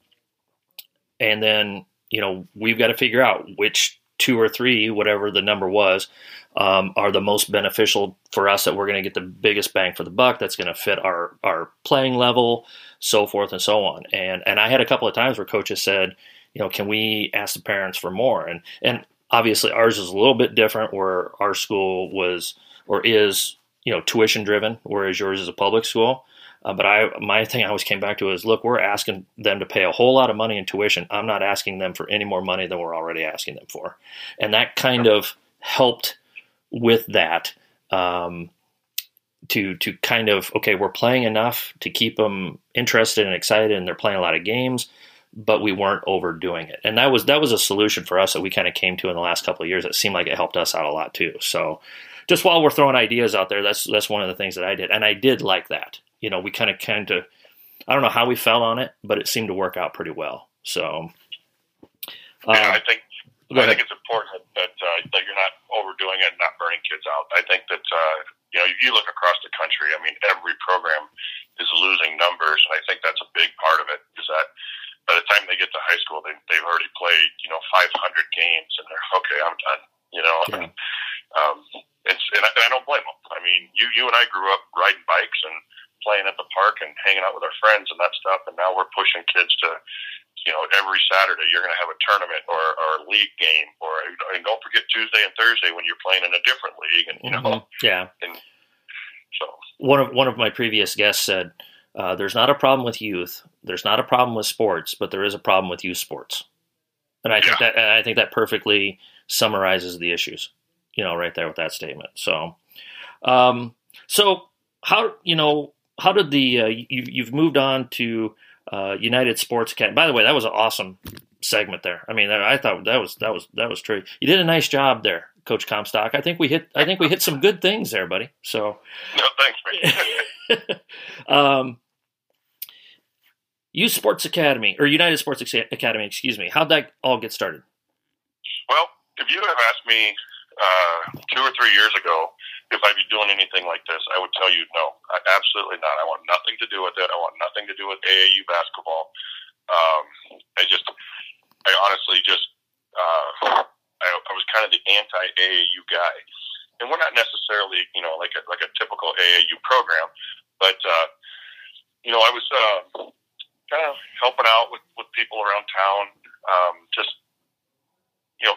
and then you know we've got to figure out which two or three, whatever the number was, um, are the most beneficial for us that we're going to get the biggest bang for the buck. That's going to fit our our playing level, so forth and so on. And and I had a couple of times where coaches said, you know, can we ask the parents for more? And and obviously ours is a little bit different, where our school was or is you know tuition driven, whereas yours is a public school. Uh, but I, my thing I always came back to is, look, we're asking them to pay a whole lot of money in tuition. I'm not asking them for any more money than we're already asking them for, and that kind of helped with that um, to to kind of okay, we're playing enough to keep them interested and excited, and they're playing a lot of games, but we weren't overdoing it, and that was that was a solution for us that we kind of came to in the last couple of years. It seemed like it helped us out a lot too. So, just while we're throwing ideas out there, that's that's one of the things that I did, and I did like that. You know, we kind of kind of I don't know how we fell on it, but it seemed to work out pretty well. So, um, yeah, I think go I think it's important that uh, that you're not overdoing it and not burning kids out. I think that uh, you know if you look across the country, I mean every program is losing numbers, and I think that's a big part of it. Is that by the time they get to high school, they they've already played you know 500 games, and they're okay, I'm done. You know, Yeah. um, it's and I, and I don't blame them. I mean, you you and I grew up riding bikes and playing at the park and hanging out with our friends and that stuff, and now we're pushing kids to you know, every Saturday you're going to have a tournament or, or a league game, or and don't forget Tuesday and Thursday when you're playing in a different league, and you know, Mhm. yeah. so one of one of my previous guests said, uh, "There's not a problem with youth. There's not a problem with sports, but there is a problem with youth sports." And I think that and I think that perfectly summarizes the issues. You know, right there with that statement. So, um, so how you know how did the uh, you you've moved on to uh, United Sports Academy? By the way, that was an awesome segment there. I mean, I thought that was that was that was true. You did a nice job there, Coach Comstock. I think we hit I think we hit some good things there, buddy. So. no, thanks, man. um, U Sports Academy or United Sports Academy, excuse me. How'd that all get started? Well, if you have asked me uh, two or three years ago if I'd be doing anything like this, I would tell you no, absolutely not. I want nothing to do with it. I want nothing to do with AAU basketball. Um, I just, I honestly just, uh, I, I was kind of the anti AAU guy, and we're not necessarily, you know, like a, like a typical AAU program, but uh, you know, I was uh, kind of helping out with with people around town, um, just you know,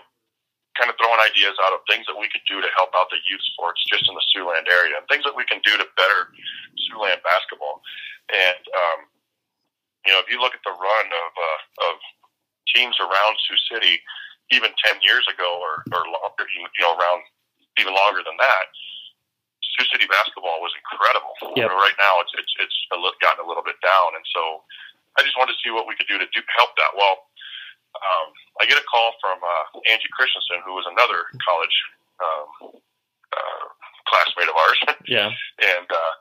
kind of throwing ideas out of things that we could do to help out the youth sports just in the Siouxland area and things that we can do to better Siouxland basketball. And, um, you know, if you look at the run of, uh, of teams around Sioux City, even 10 years ago or, or longer, you know, around even longer than that, Sioux City basketball was incredible. Yep. Right now, it's, it's, it's gotten a little bit down. And so I just wanted to see what we could do to do, help that. Well, um, I get a call from uh, Angie Christensen, who was another college um, uh, classmate of ours. Yeah. and uh,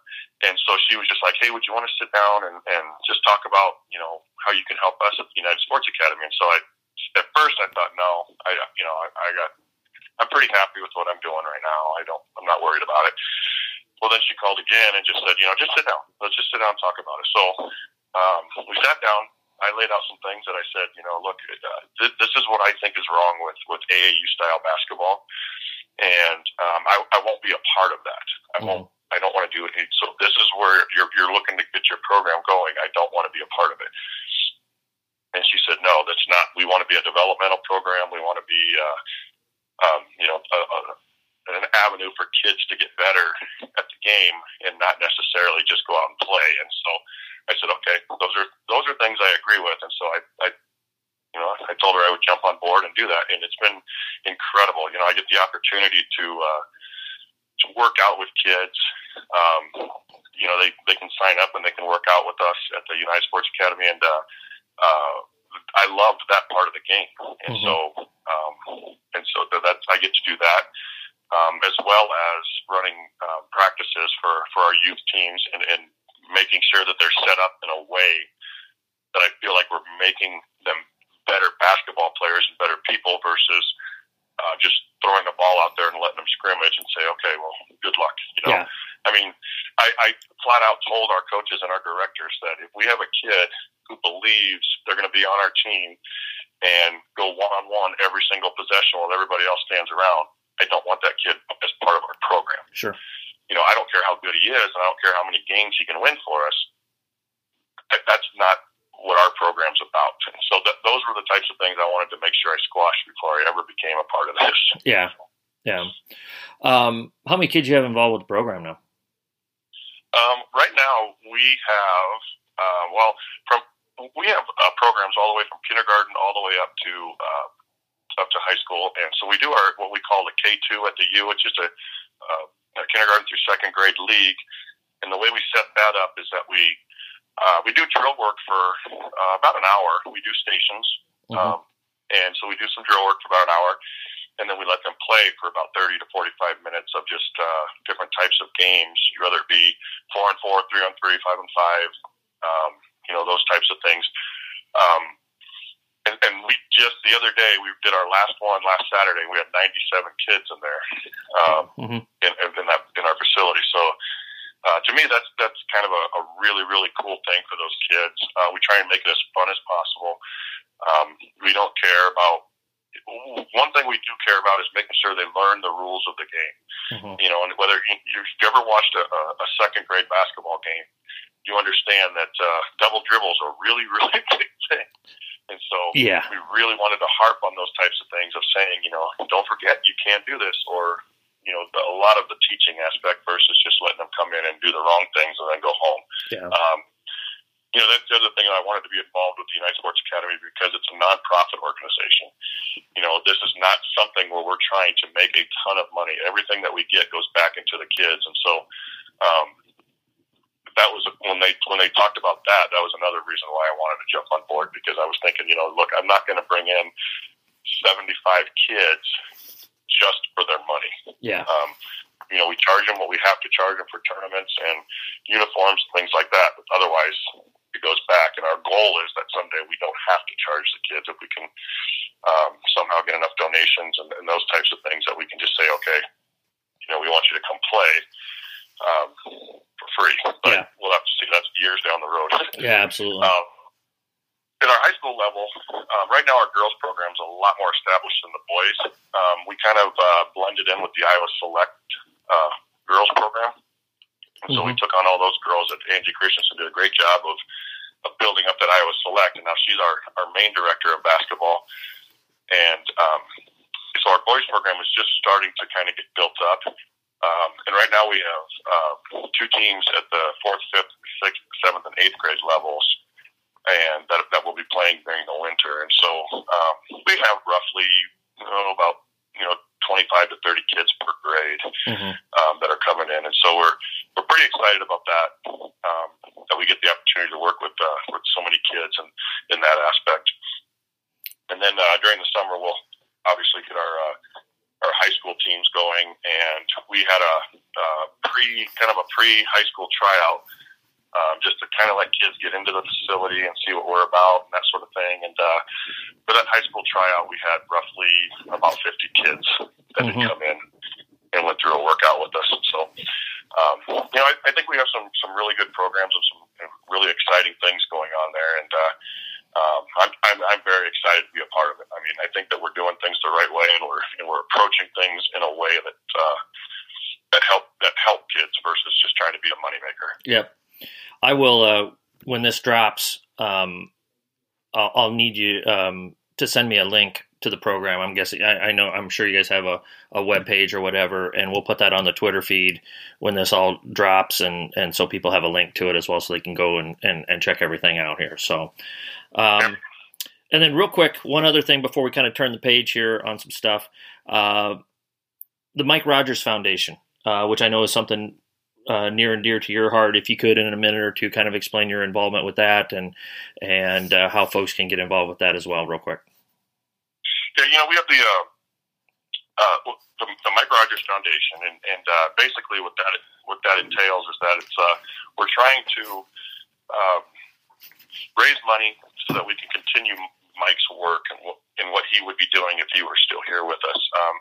and so she was just like, "Hey, would you want to sit down and, and just talk about you know how you can help us at the United Sports Academy?" And so I, at first, I thought, no, I you know I, I got I'm pretty happy with what I'm doing right now. I don't I'm not worried about it. Well, then she called again and just said, you know, just sit down. Let's just sit down and talk about it. So um, we sat down I laid out some things that I said, you know, look, uh, th- this is what I think is wrong with with AAU style basketball, and um, I, I won't be a part of that. I mm won't. I don't want to do it. So this is where you're you're looking to get your program going. I don't want to be a part of it. And she said, no, that's not. We want to be a developmental program. We want to be, uh, um, you know, a, a, an avenue for kids to get better at the game and not necessarily just go out and play. And so I said, okay, those are those are things I agree with, and so I, I you know, I told her I would jump on board and do that, and it's been incredible. You know, I get the opportunity to uh, to work out with kids. Um, you know, they they can sign up and they can work out with us at the United Sports Academy, and uh, uh, I loved that part of the game, and mm-hmm. so um, and so that I get to do that. Um, as well as running uh, practices for, for our youth teams and, and making sure that they're set up in a way that I feel like we're making them better basketball players and better people versus uh, just throwing the ball out there and letting them scrimmage and say, okay, well, good luck. You know, yeah. I mean, I, I flat out told our coaches and our directors that if we have a kid who believes they're going to be on our team and go one on one every single possession while everybody else stands around, I don't want that kid as part of our program. Sure you know, I don't care how good he is, and I don't care how many games he can win for us. That's not what our program's about. And so th- those were the types of things I wanted to make sure I squashed before I ever became a part of this. Yeah, yeah. Um, how many kids you have involved with the program now? Um, right now, we have uh, well, from we have uh, programs all the way from kindergarten all the way up to uh, up to high school, and so we do our what we call the K two at the U, which is a uh, uh, kindergarten through second grade league. And the way we set that up is that we uh, we do drill work for uh, about an hour. We do stations, mm-hmm. um, and so we do some drill work for about an hour, and then we let them play for about thirty to forty-five minutes of just uh, different types of games, whether it be four on four, three on three, five on five, um, you know, those types of things. Um, and, and we just the other day we did our last one last Saturday. We had 97 kids in there um, mm-hmm. in, in that in our facility. So uh, to me, that's that's kind of a, a really really cool thing for those kids. Uh, we try and make it as fun as possible. Um, we don't care about one thing we do care about is making sure they learn the rules of the game. Mm-hmm. You know, and whether you, you've ever watched a, a second grade basketball game, you understand that uh, double dribbles are really really big thing. And so yeah. we really wanted to harp on those types of things of saying, you know, don't forget you can't do this or, you know, the, a lot of the teaching aspect versus just letting them come in and do the wrong things and then go home. Yeah. Um, you know, that's the other thing that I wanted to be involved with the United Sports Academy because it's a nonprofit organization. You know, this is not something where we're trying to make a ton of money. Everything that we get goes back into the kids. And so, um, that was when they when they talked about that. That was another reason why I wanted to jump on board because I was thinking, you know, look, I'm not going to bring in 75 kids just for their money. Yeah. Um, you know, we charge them what we have to charge them for tournaments and uniforms things like that. But otherwise, it goes back. And our goal is that someday we don't have to charge the kids if we can um, somehow get enough donations and, and those types of things that we can just say, okay, you know, we want you to come play um, for free. But yeah. we'll have to see. That's years down the road. Yeah, absolutely. Um, at our high school level, um, right now our girls program is a lot more established than the boys. Um, we kind of uh, blended in with the Iowa Select uh, girls program. And so mm-hmm. we took on all those girls. That Angie Christensen did a great job of, of building up that Iowa Select, and now she's our, our main director of basketball. And um, so our boys program is just starting to kind of get built up. Um, and right now we have uh, two teams at the fourth, fifth, sixth, seventh, and eighth grade levels and that, that will be playing during the winter. And so um, we have roughly you know, about you know 25 to 30 kids per grade mm-hmm. um, that are coming in, and so we're we're pretty excited about that. Um, that we get the opportunity to work with uh, with so many kids and in that aspect. And then uh, during the summer, we'll obviously get our uh, our high school teams going, and we had a, a pre kind of a pre high school tryout um, just to kind of let kids get into the facility and see what we're about and that sort of thing. And uh, for that high school tryout, we had roughly about 50 kids that mm-hmm. had come in and went through a workout with us. So, um, you know, I, I think we have some some really good programs and some really exciting things going on there. And uh, um, I'm, I'm I'm very excited to be a part of it. I mean, I think that we're doing things the right way, and we're and we're approaching things in a way that. Uh, that help that help kids versus just trying to be a moneymaker. Yep. I will uh, when this drops. Um, I'll, I'll, need you um, to send me a link to the program. I'm guessing I, I, know I'm sure you guys have a, a web page or whatever, and we'll put that on the Twitter feed when this all drops, and and so people have a link to it as well, so they can go and and, and check everything out here. So. Um, and then, real quick, one other thing before we kind of turn the page here on some stuff. Uh, the Mike Rogers Foundation, uh, which I know is something uh, near and dear to your heart. If you could, in a minute or two, kind of explain your involvement with that and and uh, how folks can get involved with that as well, real quick. Yeah, you know, we have the uh, uh, the, the Mike Rogers Foundation, and, and uh, basically what that what that entails is that it's uh, we're trying to uh, raise money so that we can continue Mike's work and, and what he would be doing if he were still here with us. Um,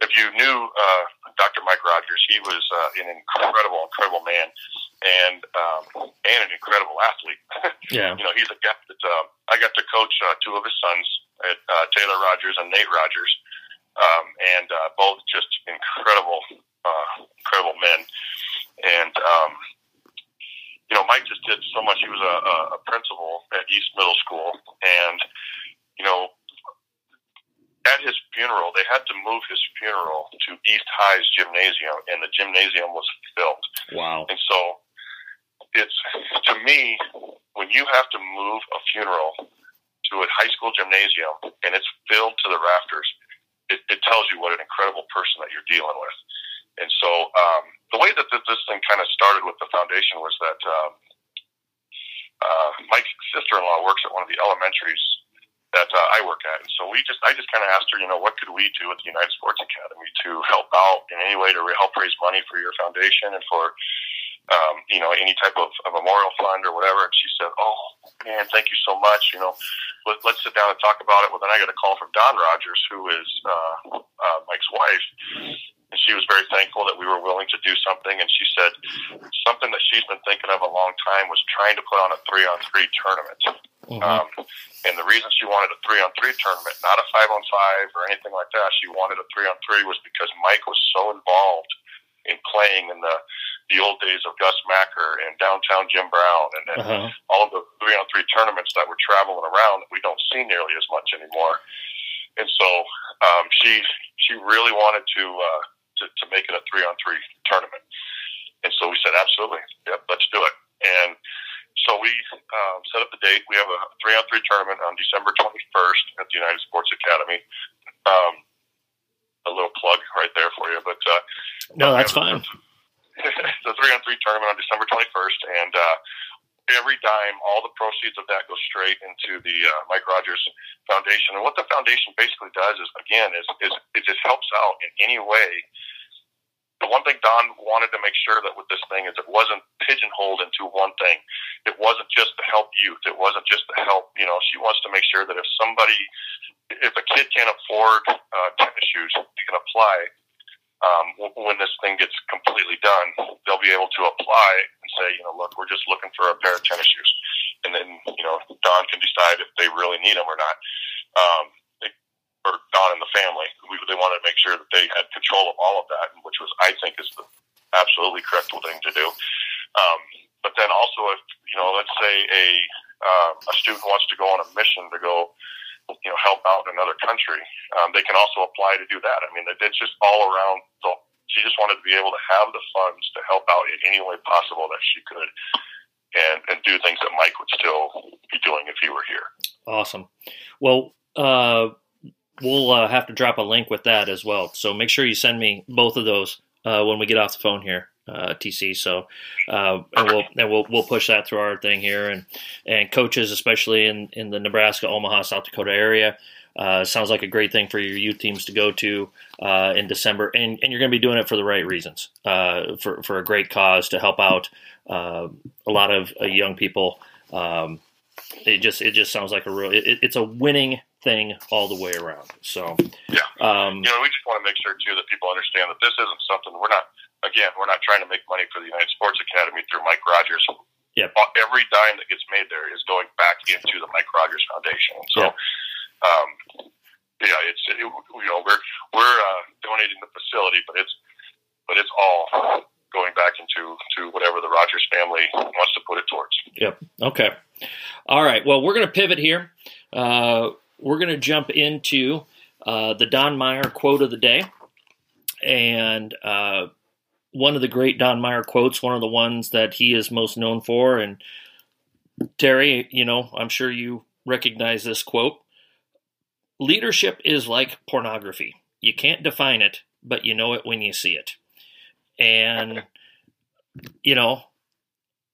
if you knew uh, Dr. Mike Rogers, he was uh, an incredible, incredible man, and um, and an incredible athlete. yeah, you know, he's a guy that uh, I got to coach uh, two of his sons, at, uh, Taylor Rogers and Nate Rogers, um, and uh, both just incredible, uh, incredible men. And um, you know, Mike just did so much. He was a, a principal at East Middle School, and you know, at his funeral, they had to move his funeral to East High's gymnasium, and the gymnasium was filled. Wow! And so, it's to me when you have to move a funeral to a high school gymnasium and it's filled to the rafters, it, it tells you what an incredible person that you're dealing with. And so, um, the way that this thing kind of started with the foundation was that um, uh, Mike's sister-in-law works at one of the elementaries that uh, I work at. And so we just, I just kind of asked her, you know, what could we do at the United Sports Academy to help out in any way to help raise money for your foundation and for, um, you know, any type of a memorial fund or whatever. And she said, oh man, thank you so much. You know, let, let's sit down and talk about it. Well, then I got a call from Dawn Rogers, who is uh, uh, Mike's wife. And she was very thankful that we were willing to do something. And she said something that she's been thinking of a long time was trying to put on a three on three tournament. Mm-hmm. Um, and the reason she wanted a three on three tournament, not a five on five or anything like that, she wanted a three on three was because Mike was so involved in playing in the the old days of Gus Macker and downtown Jim Brown and, and uh-huh. all of the three on three tournaments that were traveling around that we don't see nearly as much anymore. And so um, she she really wanted to, uh, to to make it a three on three tournament. And so we said, absolutely, yep, let's do it. And so we um, set up the date. We have a three on three tournament on December 21st at the United Sports Academy. Um, a little plug right there for you, but uh, no, that's fine. the three on three tournament on December 21st, and uh, every dime, all the proceeds of that go straight into the uh, Mike Rogers Foundation. And what the foundation basically does is, again, is, is it just helps out in any way the one thing Dawn wanted to make sure that with this thing is it wasn't pigeonholed into one thing. It wasn't just to help youth. It wasn't just to help, you know, she wants to make sure that if somebody, if a kid can't afford uh, tennis shoes, they can apply. Um, when this thing gets completely done, they'll be able to apply and say, you know, look, we're just looking for a pair of tennis shoes. And then, you know, Dawn can decide if they really need them or not. Um, or Dawn and the family. We, they wanted to make sure that they had control of all of that, which was, I think, is the absolutely correct thing to do. Um, but then also, if you know, let's say a uh, a student wants to go on a mission to go, you know, help out in another country, um, they can also apply to do that. I mean, it's just all around. She just wanted to be able to have the funds to help out in any way possible that she could. And, and do things that Mike would still be doing if he were here. Awesome. Well, uh, we'll uh, have to drop a link with that as well. So make sure you send me both of those uh, when we get off the phone here, uh, TC. So uh, and we'll and we'll we'll push that through our thing here, and and coaches, especially in in the Nebraska, Omaha, South Dakota area. Uh, sounds like a great thing for your youth teams to go to uh, in December, and, and you're going to be doing it for the right reasons, for for a great cause to help out a lot of young people. Um, it just it just sounds like a real it, it's a winning thing all the way around. So yeah, um, you know, we just want to make sure too that people understand that this isn't something we're not. Again, we're not trying to make money for the United Sports Academy through Mike Rogers. Yeah, every dime that gets made there is going back into the Mike Rogers Foundation. So, yeah. um, yeah, it's it, you know we're we're uh, donating the facility, but it's but it's all going back into to whatever the Rogers family wants to put it towards. Yep. Okay. All right. Well, we're going to pivot here. Uh, we're going to jump into uh, the Don Meyer quote of the day. And uh, one of the great Don Meyer quotes, one of the ones that he is most known for. And Terry, you know, I'm sure you recognize this quote Leadership is like pornography. You can't define it, but you know it when you see it. And, you know,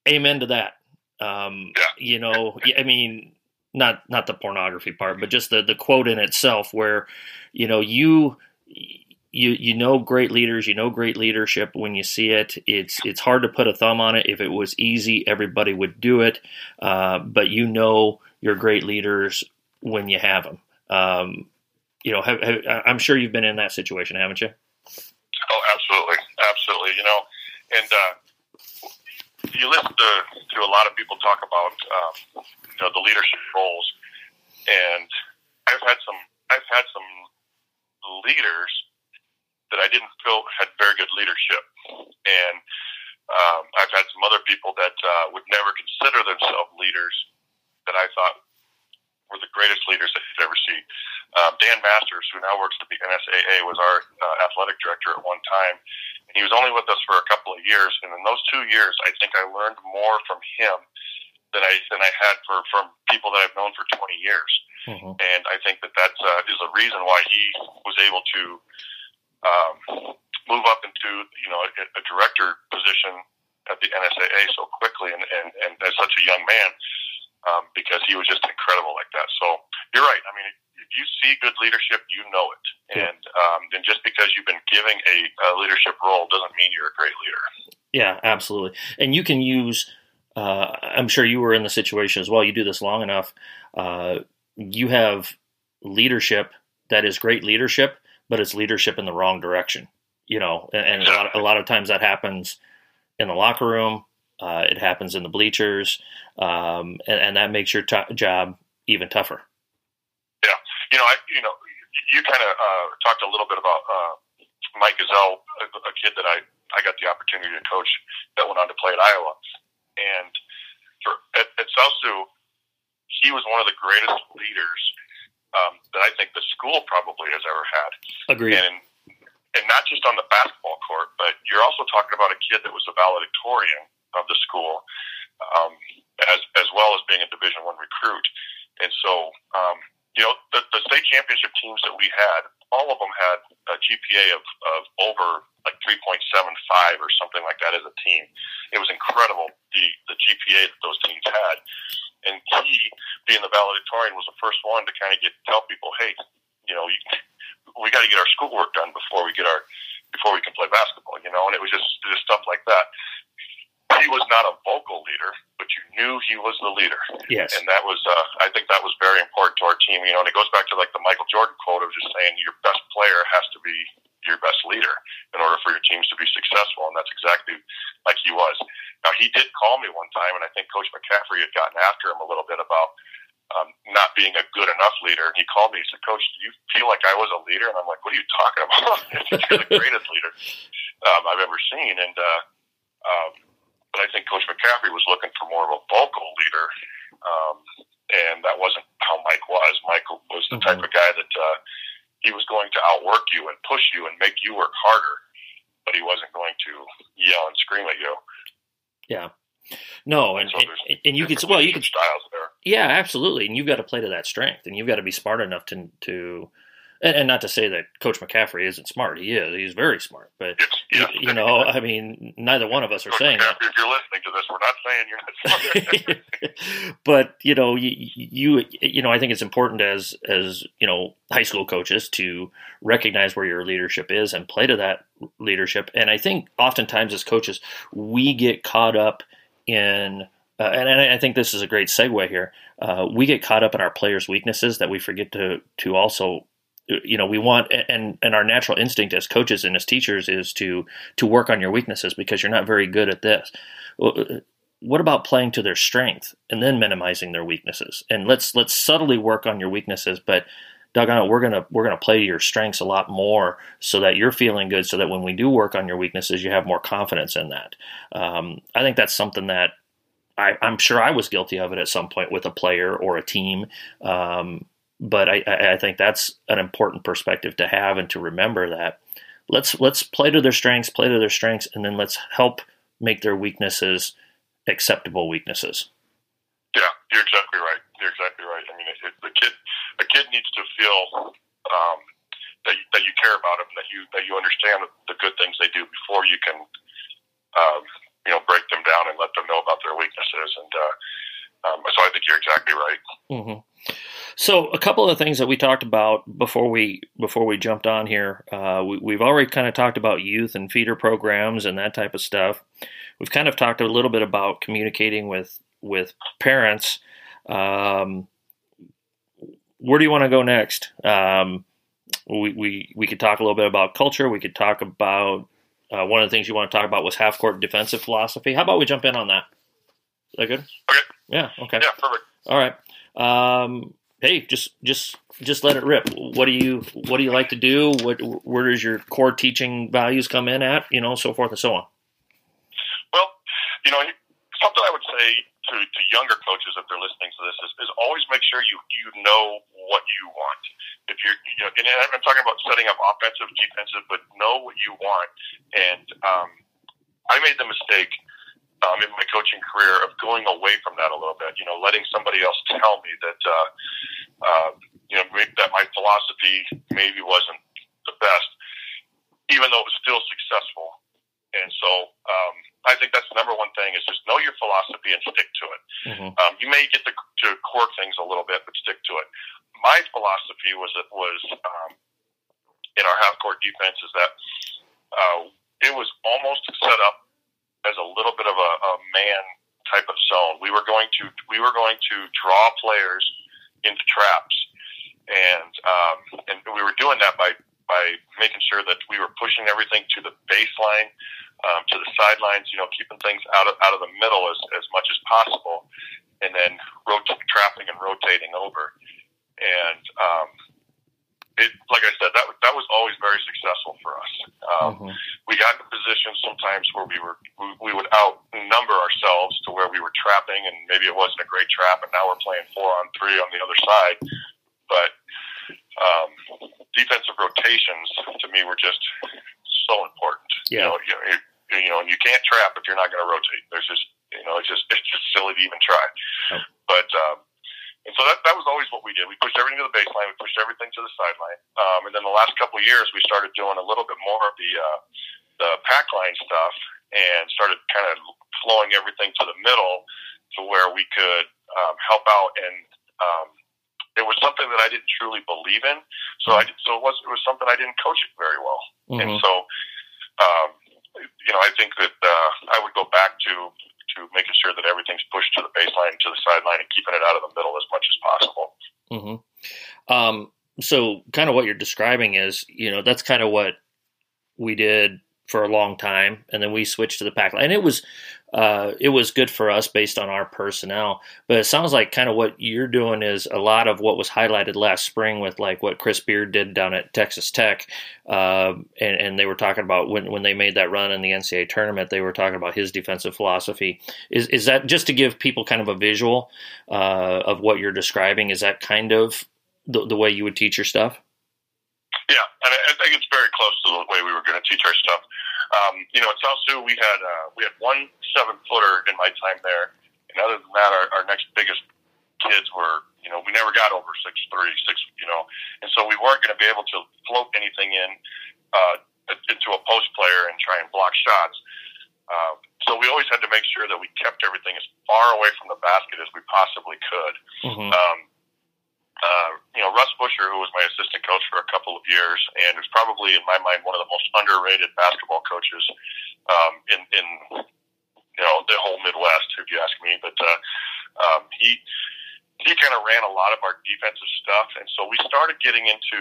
amen to that. Um, you know, I mean, not not the pornography part, but just the the quote in itself, where you know you you you know great leaders, you know great leadership when you see it. It's it's hard to put a thumb on it. If it was easy, everybody would do it. Uh, but you know you're great leaders when you have them. Um, you know, have, have, I'm sure you've been in that situation, haven't you? Oh, absolutely, absolutely. You know, and uh, you listen to, to a lot of people talk about um, you know the leadership roles, and I've had some I've had some leaders that I didn't feel had very good leadership, and um, I've had some other people that uh, would never consider themselves leaders that I thought were the greatest leaders that you'd ever see. Um, Dan Masters, who now works at the NSAA, was our uh, athletic director at one time, and he was only with us for a couple of years. And in those two years, I think I learned more from him than I than I had for from people that I've known for 20 years. Mm-hmm. And I think that that uh, is a reason why he was able to um, move up into you know a, a director position at the NSAA so quickly and, and, and as such a young man um, because he was just incredible like that. So you're right. I mean, if you see good leadership, you know it. And um, then just because you've been giving a, a leadership role doesn't mean you're a great leader. Yeah, absolutely. And you can use uh, I'm sure you were in the situation as well. You do this long enough. Uh, you have leadership that is great leadership, but it's leadership in the wrong direction. You know, and, and a, lot, a lot of times that happens in the locker room. Uh, it happens in the bleachers, um, and, and, that makes your t- job even tougher. Yeah, you know, I, you know, you kind of uh, talked a little bit about uh, Mike Gesell, a, a, kid that I I got the opportunity to coach that went on to play at Iowa, and for at, at South Sioux, he was one of the greatest leaders um, that I think the school probably has ever had. Agreed. And and not just on the basketball court, but you're also talking about a kid that was a valedictorian of the school, um, as as well as being a Division One recruit. And so, um, you know, the, the state championship teams that we had, all of them had a GPA of, of over like 3.75 or something like that as a team. It was incredible the the GPA that those teams had, and he, being the valedictorian, was the first one to kind of get tell people, hey, you know, you, we got to get our schoolwork done before we get our before we can play basketball, you know, and it was just just stuff like that. He was not a vocal leader, but you knew he was the leader. Yes. And that was, uh, I think that was very important to our team, you know, and it goes back to like the Michael Jordan quote of just saying your best player has to be your best leader in order for your teams to be successful. And that's exactly like he was. Now, he did call me one time, and I think Coach McCaffery had gotten after him a little bit about um, not being a good enough leader. And he called me. He said, "Coach, do you feel like I was a leader?" And I'm like, "What are you talking about? You're the greatest leader um, I've ever seen." And uh, um, but I think Coach McCaffery was looking for more of a vocal leader, um, and that wasn't how Mike was. Mike was the mm-hmm. type of guy that uh, he was going to outwork you and push you and make you work harder, but he wasn't going to yell and scream at you. Yeah. No, and, so and, and, you could well you could styles there. Yeah, absolutely, and you've got to play to that strength, and you've got to be smart enough to to and, and, not to say that Coach McCaffery isn't smart. He is. He's very smart. But yeah. you, you, know, I mean, neither one of us are Coach saying. McCaffery, if you're listening to this, we're not saying you're not smart. but you know, you, you you know, I think it's important as as you know high school coaches to recognize where your leadership is and play to that leadership. And I think oftentimes as coaches, we get caught up in. Uh, and, and, I think this is a great segue here. Uh, we get caught up in our players' weaknesses that we forget to to also you know we want and and our natural instinct as coaches and as teachers is to to work on your weaknesses because you're not very good at this. What about playing to their strength and then minimizing their weaknesses? And let's let's subtly work on your weaknesses but doggone it we're gonna we're gonna play to your strengths a lot more so that you're feeling good so that when we do work on your weaknesses you have more confidence in that. Um, i think that's something that I, am sure I was guilty of it at some point with a player or a team. Um, but I, I think that's an important perspective to have and to remember that let's let's play to their strengths, play to their strengths, and then let's help make their weaknesses acceptable weaknesses. Yeah, you're exactly right. You're exactly right. I mean, it, the kid, a kid needs to feel um, that you, that you care about them, that you that you understand the good things they do before you can, um, you know, break them down and let them know about their weaknesses. And uh, um, so I think you're exactly right. Mm-hmm. So a couple of the things that we talked about before we before we jumped on here, uh, we, have already kind of talked about youth and feeder programs and that type of stuff. We've kind of talked a little bit about communicating with with parents. Um, where do you want to go next? Um, we, we we could talk a little bit about culture. We could talk about uh, one of the things you want to talk about was half court defensive philosophy. How about we jump in on that? Is that good? Okay. Yeah. Okay. Yeah. Perfect. All right. Um, hey, just just just let it rip. What do you what do you like to do? What where does your core teaching values come in at? You know, so forth and so on. Well, you know, something I would say to, to younger coaches if they're listening to this is, is always make sure you you know what you want. If you're, you know, and I'm talking about setting up offensive, defensive, but know what you want. And um, I made the mistake um, in my coaching career of going away from that a little bit. You know, letting somebody else tell me that uh, uh, you know that my philosophy maybe wasn't the best, even though it was still successful. And so um, I think that's the number one thing is just know your philosophy and stick to it. Mm-hmm. Um, you may get to, to core things a little bit, but stick to it. My philosophy was it was um, in our half court defense is that uh, it was almost set up as a little bit of a, a man type of zone. We were going to we were going to draw players into traps, and um, and we were doing that by by making sure that we were pushing everything to the baseline, um, to the sidelines. You know, keeping things out of out of the middle as as much as possible, and then rot- trapping and rotating over. And um, it, like I said, that that was always very successful for us. Um, mm-hmm. We got in positions sometimes where we were we, we would outnumber ourselves to where we were trapping, and maybe it wasn't a great trap, and now we're playing four on three on the other side. But um, defensive rotations to me were just so important. Yeah. You know, you, you know, and you can't trap if you're not going to rotate. There's just you know, it's just it's just silly to even try. Oh. But um, and so that, that was always what we did. We pushed everything to the baseline. We pushed everything to the sideline. Um, and then the last couple of years, we started doing a little bit more of the uh, the pack line stuff and started kind of flowing everything to the middle to where we could um, help out. And um, it was something that I didn't truly believe in. So I so it was it was something I didn't coach it very well. Mm-hmm. And so um, you know, I think that uh, I would go back to making sure that everything's pushed to the baseline, to the sideline, and keeping it out of the middle as much as possible. Mm-hmm. Um, so, kind of what you're describing is, you know, that's kind of what we did for a long time, and then we switched to the pack line. And it was uh, it was good for us based on our personnel. But it sounds like kind of what you're doing is a lot of what was highlighted last spring with like what Chris Beard did down at Texas Tech, uh, and, and, they were talking about when when they made that run in the NCAA tournament, they were talking about his defensive philosophy. Is is that just to give people kind of a visual uh, of what you're describing? Is that kind of the, the way you would teach your stuff? Yeah, and I think it's very close to the way we were going to teach our stuff. Um, you know, at South Sioux, we had uh, we had one seven footer in my time there, and other than that, our, our next biggest kids were, you know, we never got over six three, six, you know, and so we weren't going to be able to float anything in uh, into a post player and try and block shots. Uh, so we always had to make sure that we kept everything as far away from the basket as we possibly could. Mm-hmm. Um, uh, you know, Russ Busher, who was my assistant coach for a couple of years, and is probably in my mind one of the most underrated basketball coaches um, in, in you know the whole Midwest, if you ask me. But uh, um, he he kind of ran a lot of our defensive stuff, and so we started getting into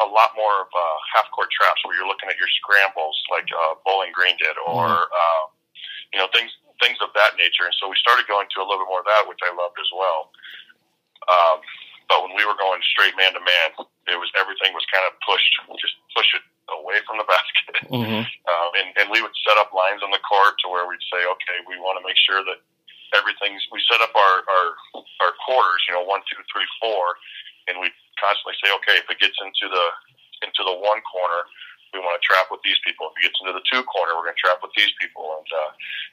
a lot more of uh, half court traps where you're looking at your scrambles, like uh, Bowling Green did, or mm-hmm. uh, you know things things of that nature. And so we started going to a little bit more of that, which I loved as well. Um, but when we were going straight man to man, it was everything was kind of pushed, just push it away from the basket. Mm-hmm. Um, and, and we would set up lines on the court to where we'd say, okay, we want to make sure that everything's. We set up our our our quarters, you know, one, two, three, four, and we constantly say, okay, if it gets into the into the one corner, we want to trap with these people. If it gets into the two corner, we're going to trap with these people, and uh,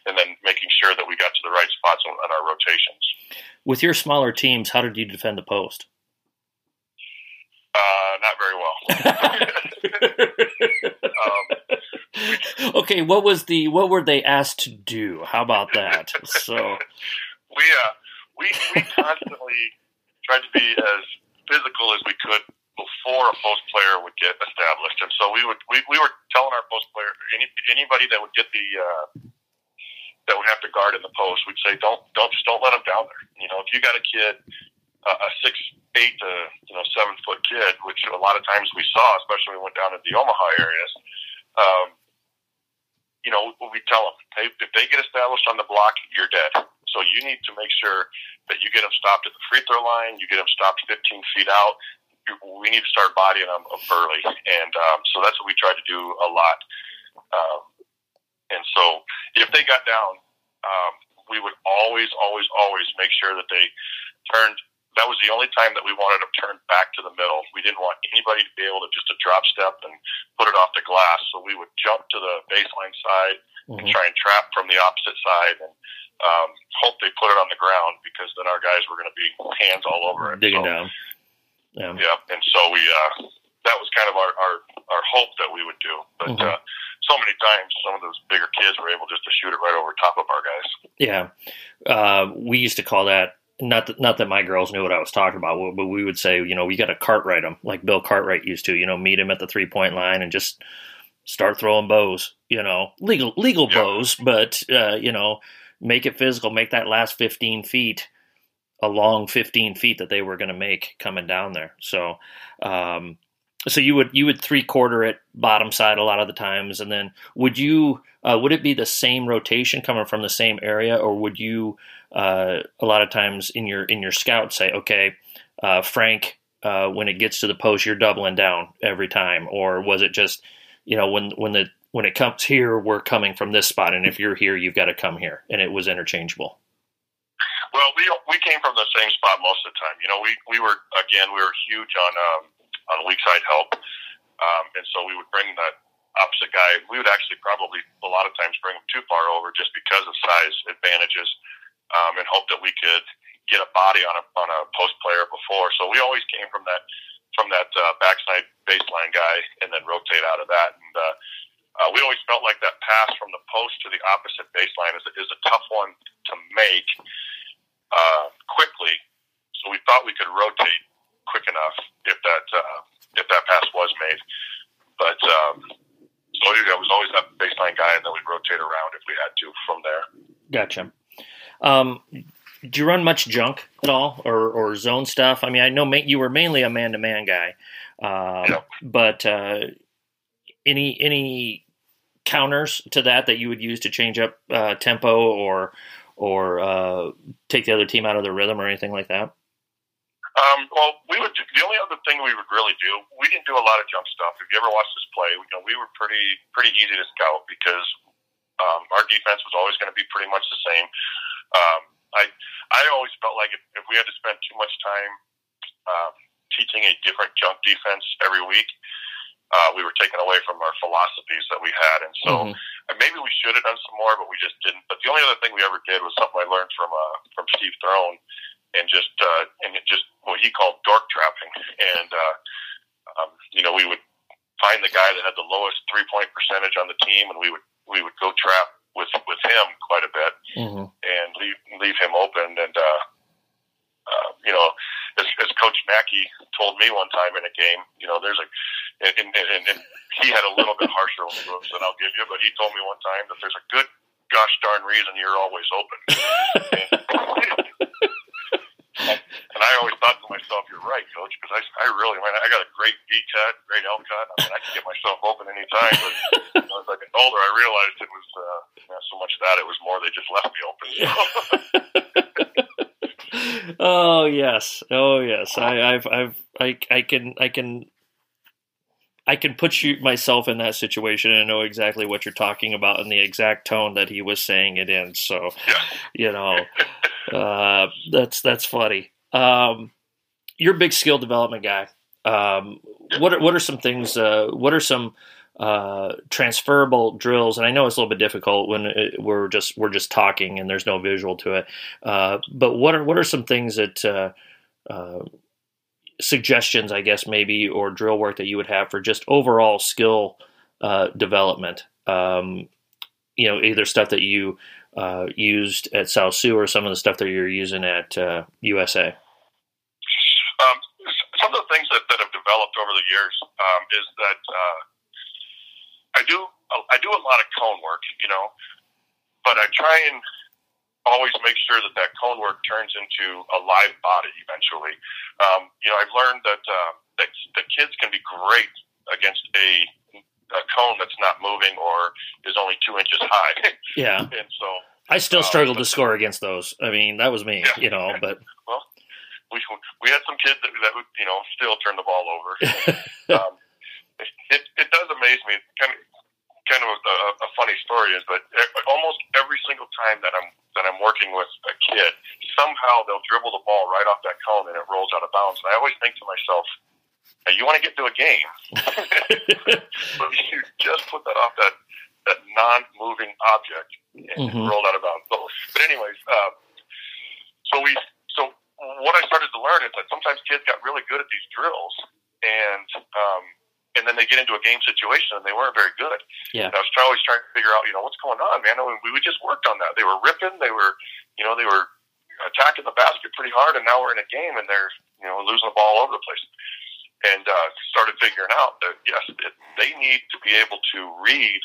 and then making sure that we got to the right spots on, on our rotations. With your smaller teams, how did you defend the post? Uh, not very well. um, okay, what was the what were they asked to do? How about that? So we uh, we we constantly tried to be as physical as we could before a post player would get established, and so we would we, we were telling our post player any, anybody that would get the uh, that would have to guard in the post, we'd say, don't don't just don't let them down there. You know, if you got a kid, uh, a six eight to you know seven foot kid, which a lot of times we saw, especially when we went down to the Omaha areas. Um, you know, we tell them, hey, if they get established on the block, you're dead. So you need to make sure that you get them stopped at the free throw line, you get them stopped 15 feet out. We need to start bodying them early, and um, so that's what we try to do a lot. Um, and so if they got down, um, we would always, always, always make sure that they turned. That was the only time that we wanted them turned back to the middle. We didn't want anybody to be able to just to drop step and put it off the glass. So we would jump to the baseline side mm-hmm. and try and trap from the opposite side and um, hope they put it on the ground because then our guys were going to be hands all over it. Digging so, down. Yeah. yeah. And so we, uh, that was kind of our, our, our hope that we would do. But, mm-hmm. uh, so many times some of those bigger kids were able just to shoot it right over top of our guys. Yeah, uh, we used to call that. Not that, not that my girls knew what I was talking about, but we would say, you know, we got to Cartwright them like Bill Cartwright used to. You know, meet him at the three point line and just start throwing bows. You know, legal legal yeah. bows, but uh, you know, make it physical. Make that last fifteen feet a long 15 feet that they were going to make coming down there. So, um, so you would you would three quarter it bottom side a lot of the times, and then would you uh, would it be the same rotation coming from the same area, or would you uh, a lot of times in your in your scout say, okay, uh, Frank, uh, when it gets to the post, you're doubling down every time, or was it just you know when when the when it comes here, we're coming from this spot, and if you're here, you've got to come here, and it was interchangeable. Well, we we came from the same spot most of the time. You know, we we were again we were huge on um, on weak side help. Um, and so we would bring that opposite guy. We would actually probably a lot of times bring him too far over just because of size advantages, um, and hope that we could get a body on a on a post player before. So we always came from that from that uh, backside baseline guy and then rotate out of that. And uh, uh, we always felt like that pass from the post to the opposite baseline is, is a tough one to make uh, quickly. So we thought we could rotate quick enough if that uh, if that pass was made. But um, So it was always that baseline guy, and then we'd rotate around if we had to from there. Gotcha. Um, do you run much junk at all, or, or zone stuff? I mean, I know ma- you were mainly a man to man guy, uh, Yeah. but uh, any any counters to that that you would use to change up uh, tempo or or uh, take the other team out of their rhythm or anything like that? Um, well, we would. The only other thing we would really do, we didn't do a lot of junk stuff. If you ever watched us play, you know, we were pretty pretty easy to scout because um, our defense was always going to be pretty much the same. Um, I I always felt like if, if we had to spend too much time um, teaching a different junk defense every week, uh, we were taken away from our philosophies that we had, and so. Mhm. And maybe we should have done some more, but we just didn't. But the only other thing we ever did was something I learned from uh, from Steve Throne, and just uh, and just what he called dork trapping. And uh, um, you know, we would find the guy that had the lowest three point percentage on the team, and we would we would go trap with with him quite a bit Mhm. and leave leave him open. And uh, uh, you know, as, as Coach Mackey told me one time in a game, you know, there's a and, and, and, and he had a little bit harsher words than I'll give you, but he told me one time that there's a good gosh darn reason you're always open. and I always thought to myself, "You're right, Coach," because I, I really, man, I got a great V cut, great L cut. I mean, I can get myself open anytime. But you know, as I got older, I realized it was uh, not so much that; it was more they just left me open. So. oh yes, oh yes. I, I've, I've, I, I can, I can, I can put you myself in that situation and know exactly what you're talking about in the exact tone that he was saying it in. So, you know, uh, that's that's funny. Um, you're a big skill development guy. Um, what are what are some things? Uh, what are some uh, transferable drills? And I know it's a little bit difficult when it, we're just we're just talking and there's no visual to it. Uh, but what are what are some things that uh, uh, suggestions, I guess, maybe, or drill work that you would have for just overall skill uh, development? Um, you know, either stuff that you uh, used at South Sioux or some of the stuff that you're using at USA. Um, some of the things that, that have developed over the years um, is that uh, I do I do a lot of cone work, you know, but I try and always make sure that that cone work turns into a live body eventually. Um, you know, I've learned that uh, that the kids can be great against a, a cone that's not moving or is only two inches high, Yeah, and so I still Uh, struggled to score against those. I mean, that was me, Yeah. you know. But we we had some kids that, that would you know still turn the ball over. um, it it does amaze me. Kind of kind of a, a funny story is, but almost every single time that I'm that I'm working with a kid, somehow they'll dribble the ball right off that cone and it rolls out of bounds. And I always think to myself, hey, you want to get to a game, but you just put that off that that non-moving object and Mhm. rolled out of bounds. So, but anyways, uh, so we so what I started to learn is that sometimes kids got really good at these drills and um, and then they get into a game situation and they weren't very good. Yeah. And I was try- always trying to figure out, you know, what's going on, man. And we, we just worked on that. They were ripping, they were, you know, they were attacking the basket pretty hard, and now we're in a game and they're, you know, losing the ball all over the place. And uh, started figuring out that yes, it, they need to be able to read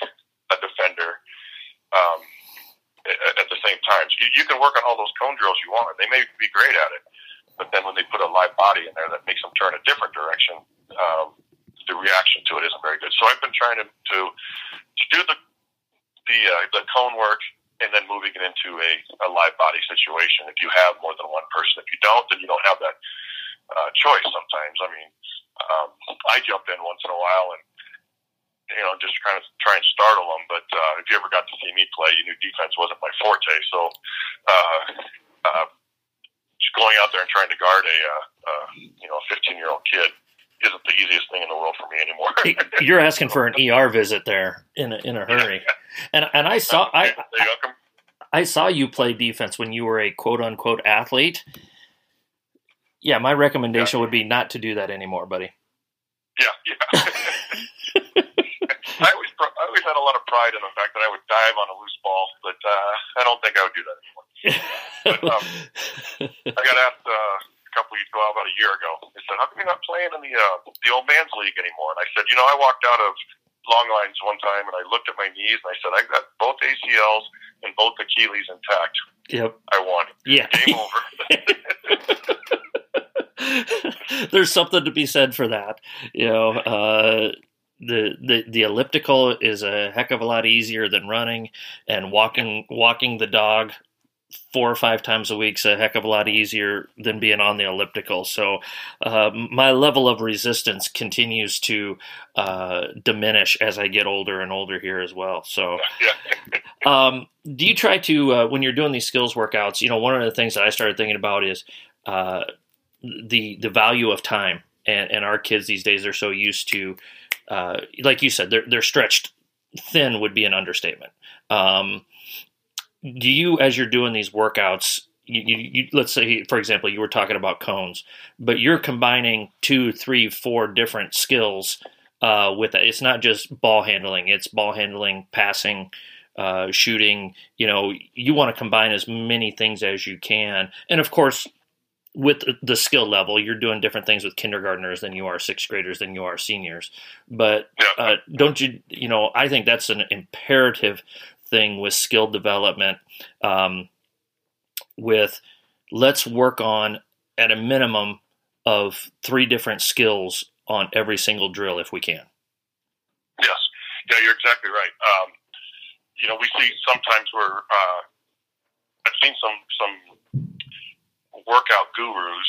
a defender um, at, at the same time. So you, you can work on all those cone drills you want; they may be great at it, but then when they put a live body in there that makes them turn a different direction, um, the reaction to it isn't very good. So I've been trying to to, to do the the uh, the cone work and then moving it into a, a live body situation. If you have more than one person, if you don't, then you don't have that uh, choice. Sometimes, I mean, um, I jump in once in a while and you know just kind of try and startle them. But uh, if you ever got to see me play, you knew defense wasn't my forte. So. Uh, uh, just going out there and trying to guard a, uh, uh, you know, a 15 year old kid isn't the easiest thing in the world for me anymore. You're asking for an ER visit there in a, in a hurry. And and I saw I. I saw you play defense when you were a quote unquote athlete. Yeah, my recommendation would be not to do that anymore, buddy. Yeah, yeah. I always, I always had a lot of pride in the fact that I would dive on a loose ball, but uh, I don't think I would do that anymore. But, um, I got asked uh, couple of well, about a year ago. They said, "How come you're not playing in the uh, the old man's league anymore?" And I said, "You know, I walked out of long lines one time, and I looked at my knees and I said, "I got both ACLs and both Achilles intact. Yep. I won. Yeah. Game over." There's something to be said for that. You know, uh, the, the the elliptical is a heck of a lot easier than running, and walking walking the dog four or five times a week's a heck of a lot easier than being on the elliptical. So uh, my level of resistance continues to uh, diminish as I get older and older here as well. So, um, do you try to uh, when you're doing these skills workouts? You know, one of the things that I started thinking about is uh, the the value of time. And, and our kids these days are so used to, uh, like you said, they're they're stretched thin would be an understatement. Um, do you as you're doing these workouts you, you, you, let's say for example you were talking about cones but you're combining two three four different skills uh, with it it's not just ball handling it's ball handling passing uh, shooting you know you want to combine as many things as you can. And of course with the skill level you're doing different things with kindergartners than you are sixth graders than you are seniors. But uh, don't you you know i think that's an imperative thing with skill development um, with let's work on at a minimum of three different skills on every single drill if we can. Yes, yeah, you're exactly right. Um, you know, we see sometimes where uh, I've seen some some workout gurus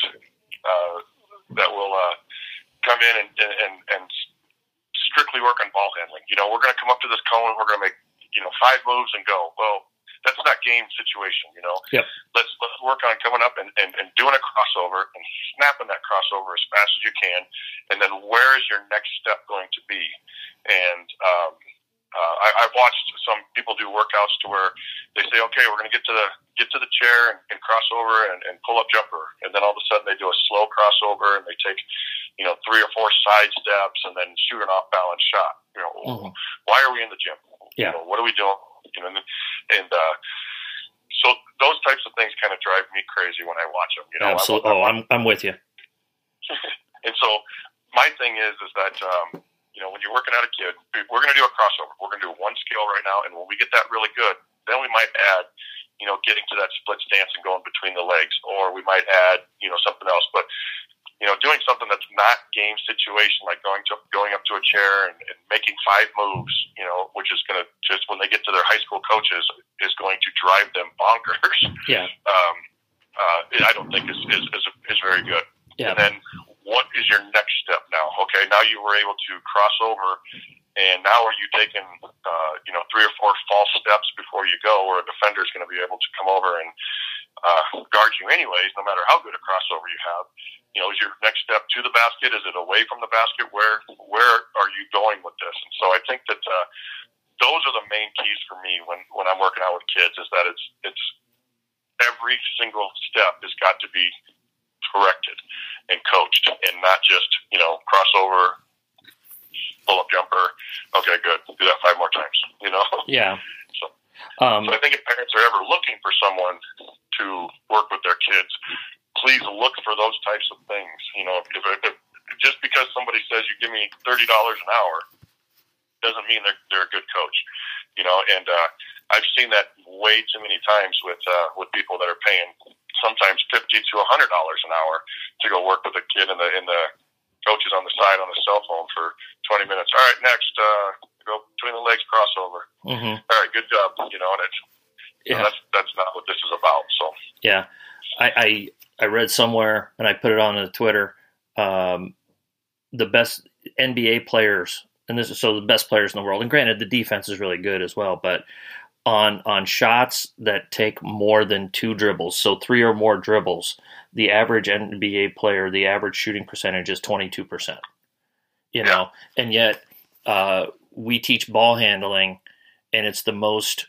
uh, that will uh, come in and, and and strictly work on ball handling. You know, we're going to come up to this cone, we're going to make you know, five moves and go. Well, that's not game situation, you know. Yep. Let's let's work on coming up and, and, and doing a crossover and snapping that crossover as fast as you can, and then where is your next step going to be? And um, uh, I, I've watched some people do workouts to where they say, okay, we're going to get to the get to the chair and, and cross over and, and pull up jumper, and then all of a sudden they do a slow crossover and they take, you know, three or four side steps and then shoot an off balance shot. You know, mm-hmm. why are we in the gym? Yeah. You know, what are we doing? You know, and, and uh, so those types of things kind of drive me crazy when I watch them. You know, absolutely. oh, I'm I'm with you. and so my thing is is that um, you know when you're working out a kid, we're going to do a crossover. We're going to do one skill right now, and when we get that really good, then we might add you know, getting to that split stance and going between the legs, or we might add, you know, something else. But you know, doing something that's not game situation, like going to going up to a chair and, and making five moves, you know, which is going to just when they get to their high school coaches is going to drive them bonkers. Yeah. Um, uh, I don't think is is is, is very good. Yeah. And then what is your next step now? Okay, now you were able to cross over, and now are you taking, uh, you know, three or four false steps before you go, where a defender is going to be able to come over and uh, guard you anyways, no matter how good a crossover you have you know, is your next step to the basket? Is it away from the basket? Where where are you going with this? And so I think that uh, those are the main keys for me when when I'm working out with kids is that it's it's every single step has got to be corrected and coached, and not just you know crossover, pull up jumper. Okay, good. Do that five more times. You know. Yeah. So, um, so I think if parents are ever looking for someone to work with their kids, please look for those types of things. You know, if, if, just because somebody says you give me thirty dollars an hour doesn't mean they're they're a good coach. You know, and uh, I've seen that way too many times with uh, with people that are paying sometimes fifty to a hundred dollars an hour to go work with a kid in the in the coaches on the side on a cell phone for twenty minutes. All right, next, uh, go between the legs crossover. Mm-hmm. All right, good job. You know, and it's yeah. that's that's not what this is about. So yeah, I, I I read somewhere and I put it on the Twitter. Um, the best NBA players, and this is so the best players in the world. And granted, the defense is really good as well, but on on shots that take more than two dribbles, so three or more dribbles, the average NBA player, the average shooting percentage is twenty two percent. You know, and yet uh, we teach ball handling, and it's the most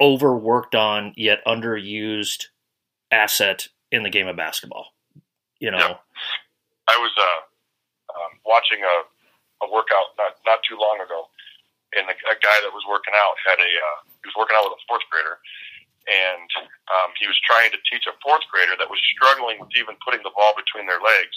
overworked on yet underused asset in the game of basketball. You know. I was uh, um, watching a, a workout not not too long ago, and a, a guy that was working out had a uh, he was working out with a fourth grader, and um, he was trying to teach a fourth grader that was struggling with even putting the ball between their legs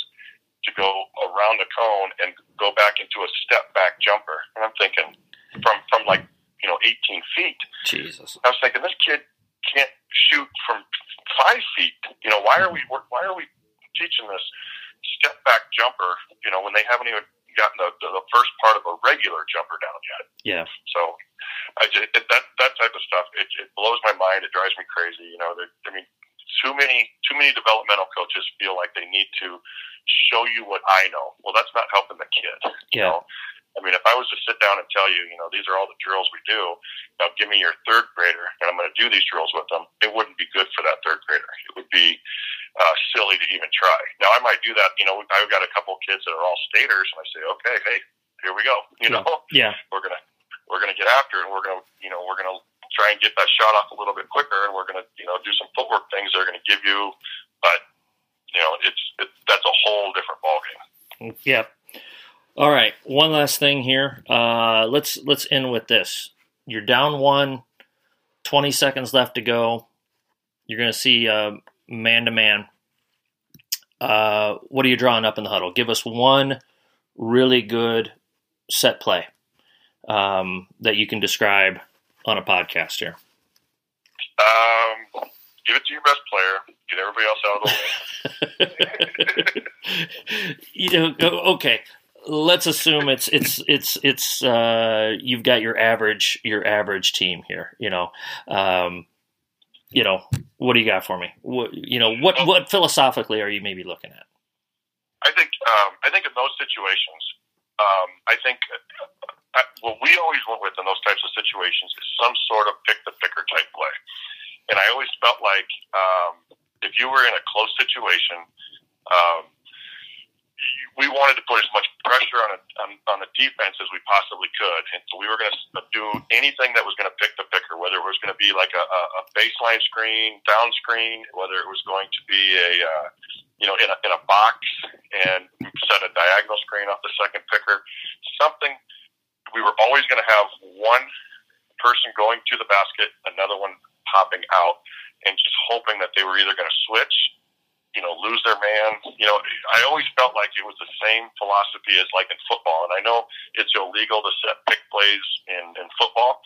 to go around the cone and go back into a step back jumper. And I'm thinking from from like you know 18 feet. Jesus. I was thinking this kid can't shoot from five feet. You know why are we why are we teaching this step back jumper? You know when they haven't even gotten the, the, the first part of a regular jumper down yet. Yeah. So I just, it, that that type of stuff it, it blows my mind. It drives me crazy. You know, I mean, too many too many developmental coaches feel like they need to show you what I know. Well, that's not helping the kid. You Yeah. know? I mean, if I was to sit down and tell you, you know, these are all the drills we do, now give me your third grader and I'm going to do these drills with them, it wouldn't be good for that third grader. It would be uh, silly to even try. Now, I might do that. You know, I've got a couple of kids that are all staters, and I say, okay, hey, here we go. You know, Yeah. we're gonna we're gonna get after it and we're gonna you know we're gonna try and get that shot off a little bit quicker and we're gonna you know do some footwork things that are gonna give you but you know it's it, that's a whole different ballgame Yep. All right. One last thing here. Uh, let's let's end with this. You're down one. 20 seconds left to go. You're going to see man to man. Uh, What are you drawing up in the huddle? Give us one really good set play um, that you can describe on a podcast here. um give it to your best player get everybody else out of the way you know, okay. Let's assume it's it's it's it's uh, you've got your average your average team here. You know, um, you know what do you got for me? What you know what what philosophically are you maybe looking at? I think um, I think in those situations um, I think uh, what we always went with in those types of situations is some sort of pick the picker type play and I always felt like um, if you were in a close situation, um, we wanted to put as much pressure on, a, on on the defense as we possibly could, and so we were going to do anything that was going to pick the picker, whether it was going to be like a, a baseline screen, down screen, whether it was going to be a uh, you know in a, in a box and set a diagonal screen off the second picker, something. We were always going to have one person going to the basket, another one popping out, and just hoping that they were either going to switch, you know, lose their man. You know, I always felt like it was the same philosophy as like in football. And I know it's illegal to set pick plays in, in football,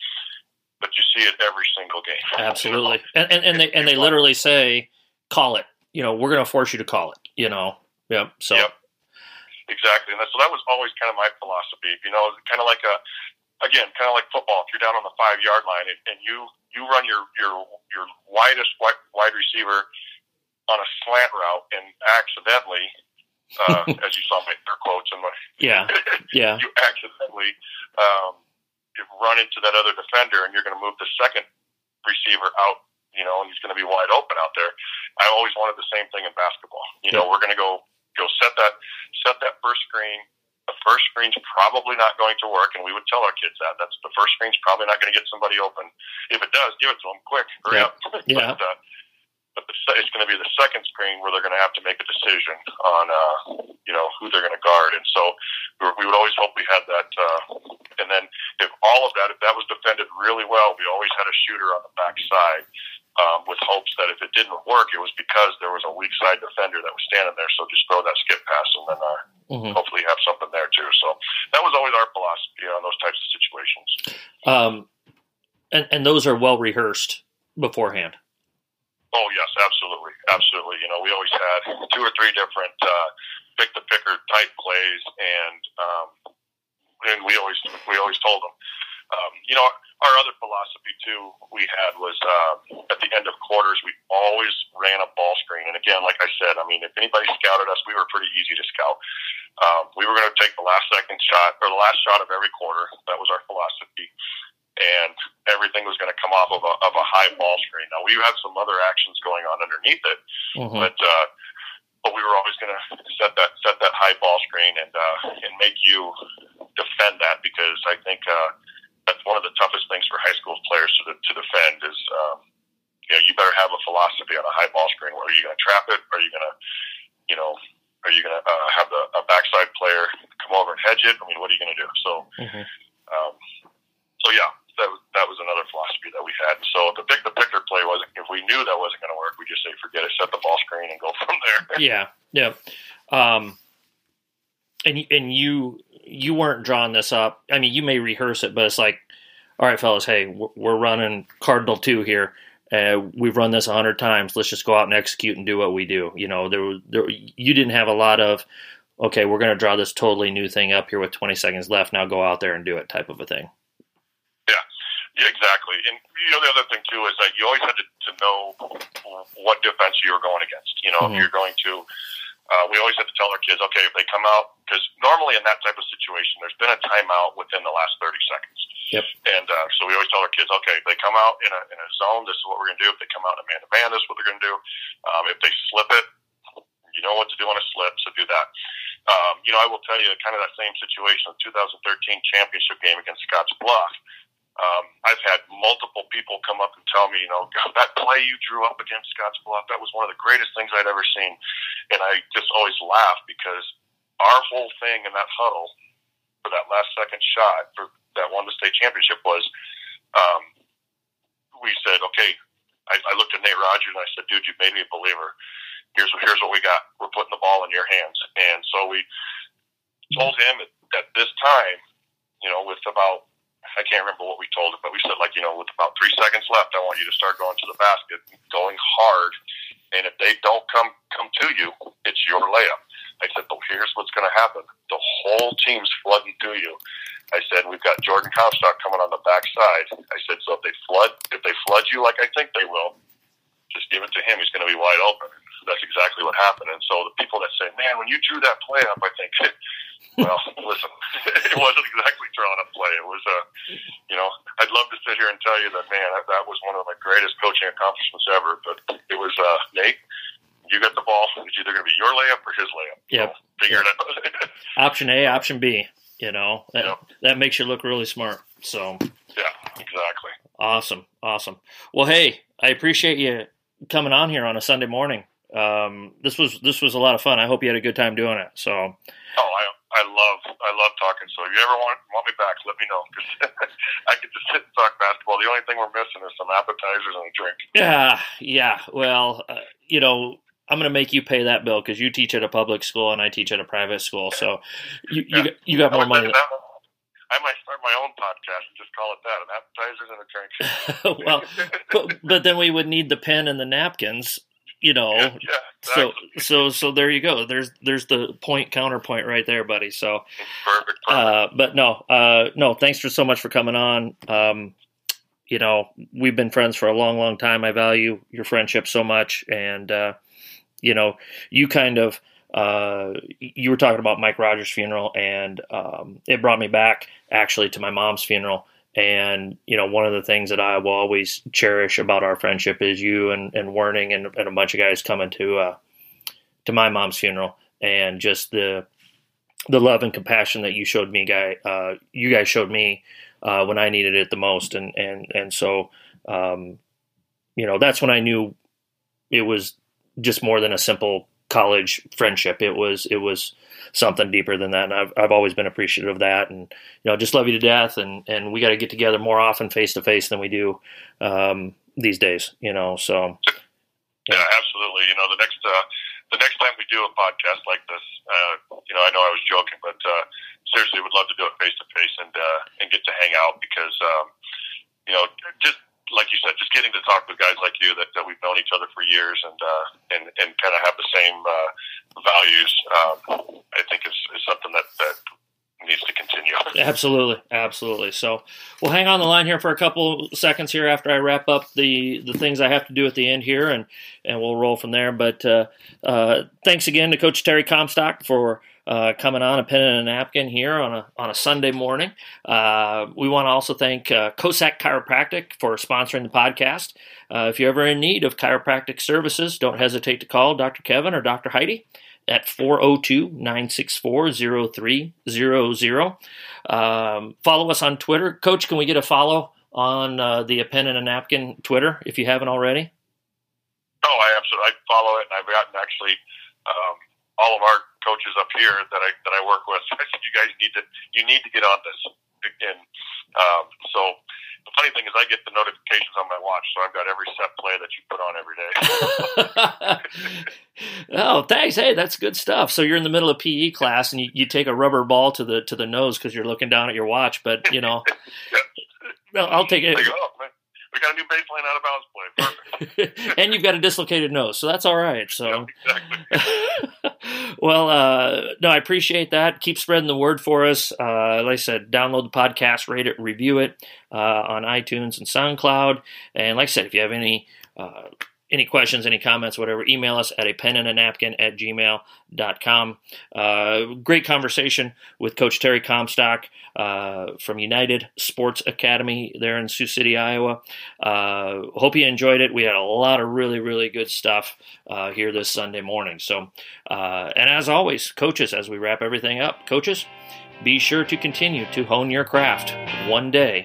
but you see it every single game. Absolutely, and and, and they and they literally say, "Call it." You know, we're going to force you to call it. You know, yep. So Yep. Exactly, and that, so that was always kind of my philosophy. You know, kind of like a, again, kind of like football. If you're down on the five yard line and, and you you run your your your widest wide, wide receiver on a slant route and accidentally, uh, as you saw my air quotes and my yeah, yeah, you accidentally um, you run into that other defender and you're going to move the second receiver out, you know, and he's going to be wide open out there. I always wanted the same thing in basketball. You know, we're going to go go set that set that first screen. The first screen's probably not going to work, and we would tell our kids that. That's the first screen's probably not going to get somebody open. If it does, give it to them quick. Hurry Yeah. up. Yeah. but, uh, but the, it's going to be the second screen where they're going to have to make a decision on, uh, you know, who they're going to guard. And so we, were, we would always hope we had that. Uh, and then if all of that, if that was defended really well, we always had a shooter on the backside um, with hopes that if it didn't work, it was because there was a weak side defender that was standing there. So just throw that skip pass and then uh, Mhm. hopefully have something there too. So that was always our philosophy on those types of situations. Um, and and those are well rehearsed beforehand. Oh yes, absolutely, absolutely. You know, we always had two or three different uh, pick the picker type plays, and um, and we always we always told them. Um, you know, our other philosophy too we had was uh, at the end of quarters we always ran a ball screen. And again, like I said, I mean, if anybody scouted us, we were pretty easy to scout. Um, we were going to take the last second shot or the last shot of every quarter. That was our philosophy and everything was going to come off of a, of a high ball screen. Now we had some other actions going on underneath it, Mhm. but uh, but we were always going to set that set that high ball screen and uh, and make you defend that because I think uh, that's one of the toughest things for high school players to to defend is um, you know you better have a philosophy on a high ball screen. Where are you going to trap it? Are you going to you know are you going to uh, have the a backside player come over and hedge it? I mean, what are you going to do? So. Mhm. Um, so yeah, that was, that was another philosophy that we had. So the pick the picker play wasn't. If we knew that wasn't going to work, we just say forget it, set the ball screen, and go from there. Yeah, yeah. Um, and and you you weren't drawing this up. I mean, you may rehearse it, but it's like, all right, fellas, hey, we're running Cardinal two here. Uh, we've run this a hundred times. Let's just go out and execute and do what we do. You know, there, there you didn't have a lot of, okay, we're going to draw this totally new thing up here with 20 seconds left. Now go out there and do it, type of a thing. Yeah, exactly. And you know, the other thing too is that you always had to, to know what defense you were going against. You know, mm-hmm. if you're going to uh, we always have to tell our kids, okay, if they come out, because normally in that type of situation, there's been a timeout within the last 30 seconds. Yep. And uh, so we always tell our kids, okay, if they come out in a, in a zone, this is what we're going to do. If they come out in a man to man, this is what they're going to do. Um, if they slip it, you know what to do on a slip, so do that. Um, you know, I will tell you kind of that same situation, the 2013 championship game against Scotts Bluff. Um, I've had multiple people come up and tell me, you know, God, that play you drew up against Scotts Bluff, that was one of the greatest things I'd ever seen. And I just always laugh because our whole thing in that huddle for that last second shot for that won the state championship was um, we said, okay, I, I looked at Nate Rogers and I said, dude, you made me a believer. Here's here's what we got. We're putting the ball in your hands. And so we told him at, at this time, you know, with about I can't remember what we told him, but we said like, you know, with about three seconds left, I want you to start going to the basket, going hard, and if they don't come come to you, it's your layup. I said, but here's what's going to happen: the whole team's flooding to you. I said, we've got Jordan Comstock coming on the backside. I said, so if they flood, if they flood you like I think they will, just give it to him. He's going to be wide open. That's exactly what happened. And so the people that say, man, when you drew that play up, I think, well, listen, it wasn't exactly throwing a play. It was a, you know, I'd love to sit here and tell you that, man, that, that was one of my greatest coaching accomplishments ever. But it was, uh, Nate, you got the ball. It's either going to be your layup or his layup. Yep. So figure yep. it out. option A, option B. You know, that, yep. that makes you look really smart. So, yeah, exactly. Awesome. Awesome. Well, hey, I appreciate you coming on here on a Sunday morning. Um, this was this was a lot of fun. I hope you had a good time doing it. So, oh, I I love I love talking. So if you ever want want me back, let me know because I could just sit and talk basketball. The only thing we're missing is some appetizers and a drink. Yeah, yeah. Well, uh, you know, I'm going to make you pay that bill because you teach at a public school and I teach at a private school. So you you, yeah. you got more money. I might start my own podcast and just call it that: an appetizers and a drink. well, but, but then we would need the pen and the napkins you know yeah, yeah, exactly. so so so there you go there's there's the point counterpoint right there buddy so perfect, perfect. Uh, but no uh, no thanks for so much for coming on um, you know we've been friends for a long long time i value your friendship so much and uh, you know you kind of uh, you were talking about Mike Rogers' funeral, and um, it brought me back actually to my mom's funeral. And you know, one of the things that I will always cherish about our friendship is you and, and Werning and, and a bunch of guys coming to uh, to my mom's funeral, and just the the love and compassion that you showed me, guy. Uh, you guys showed me uh, when I needed it the most, and and and so um, you know, that's when I knew it was just more than a simple college friendship. It was it was something deeper than that, and I've I've always been appreciative of that, and you know just love you to death, and and we got to get together more often face to face than we do um, these days. You know, so yeah. yeah, absolutely. You know, the next uh, the next time we do a podcast like this, uh, you know, I know I was joking, but uh, seriously, would love to do it face to face and uh, and get to hang out because um, you know just like you said, just getting to talk with guys like you that, that we've known each other for years and uh, and and kind of have the same uh, values, um, I think is, is something that that needs to continue. Absolutely, absolutely. So we'll hang on the line here for a couple seconds here after I wrap up the the things I have to do at the end here, and and we'll roll from there. But uh, uh, thanks again to Coach Terry Comstock for uh, coming on a pen and a napkin here on a on a Sunday morning. Uh, we want to also thank uh, Kosak Chiropractic for sponsoring the podcast. Uh, if you're ever in need of chiropractic services, don't hesitate to call Dr. Kevin or Dr. Heidi at 402-964-0300. Um, follow us on Twitter. Coach, can we get a follow on uh, the a pen and a napkin Twitter if you haven't already? Oh, I absolutely I follow it, and I've gotten actually um, all of our coaches up here that I that I work with. I said, you guys need to you need to get on this. And um, so the funny thing is, I get the notifications on my watch, so I've got every set play that you put on every day. Oh, thanks. Hey, that's good stuff. So you're in the middle of PE class and you, you take a rubber ball to the to the nose because you're looking down at your watch. But you know, I'll take it. Like, oh, we got a new baseline out of bounds play. Perfect. and you've got a dislocated nose, so that's all right. So, Yeah, exactly. Well, uh, no, I appreciate that. Keep spreading the word for us. Uh, like I said, download the podcast, rate it, review it uh, on iTunes and SoundCloud. And like I said, if you have any uh, any questions, any comments, whatever, email us at a pen and a napkin at gmail.com. Uh, great conversation with Coach Terry Comstock uh, from United Sports Academy there in Sioux City, Iowa. Uh, hope you enjoyed it. We had a lot of really, really good stuff uh, here this Sunday morning. So, uh, and as always, coaches, as we wrap everything up, coaches, be sure to continue to hone your craft one day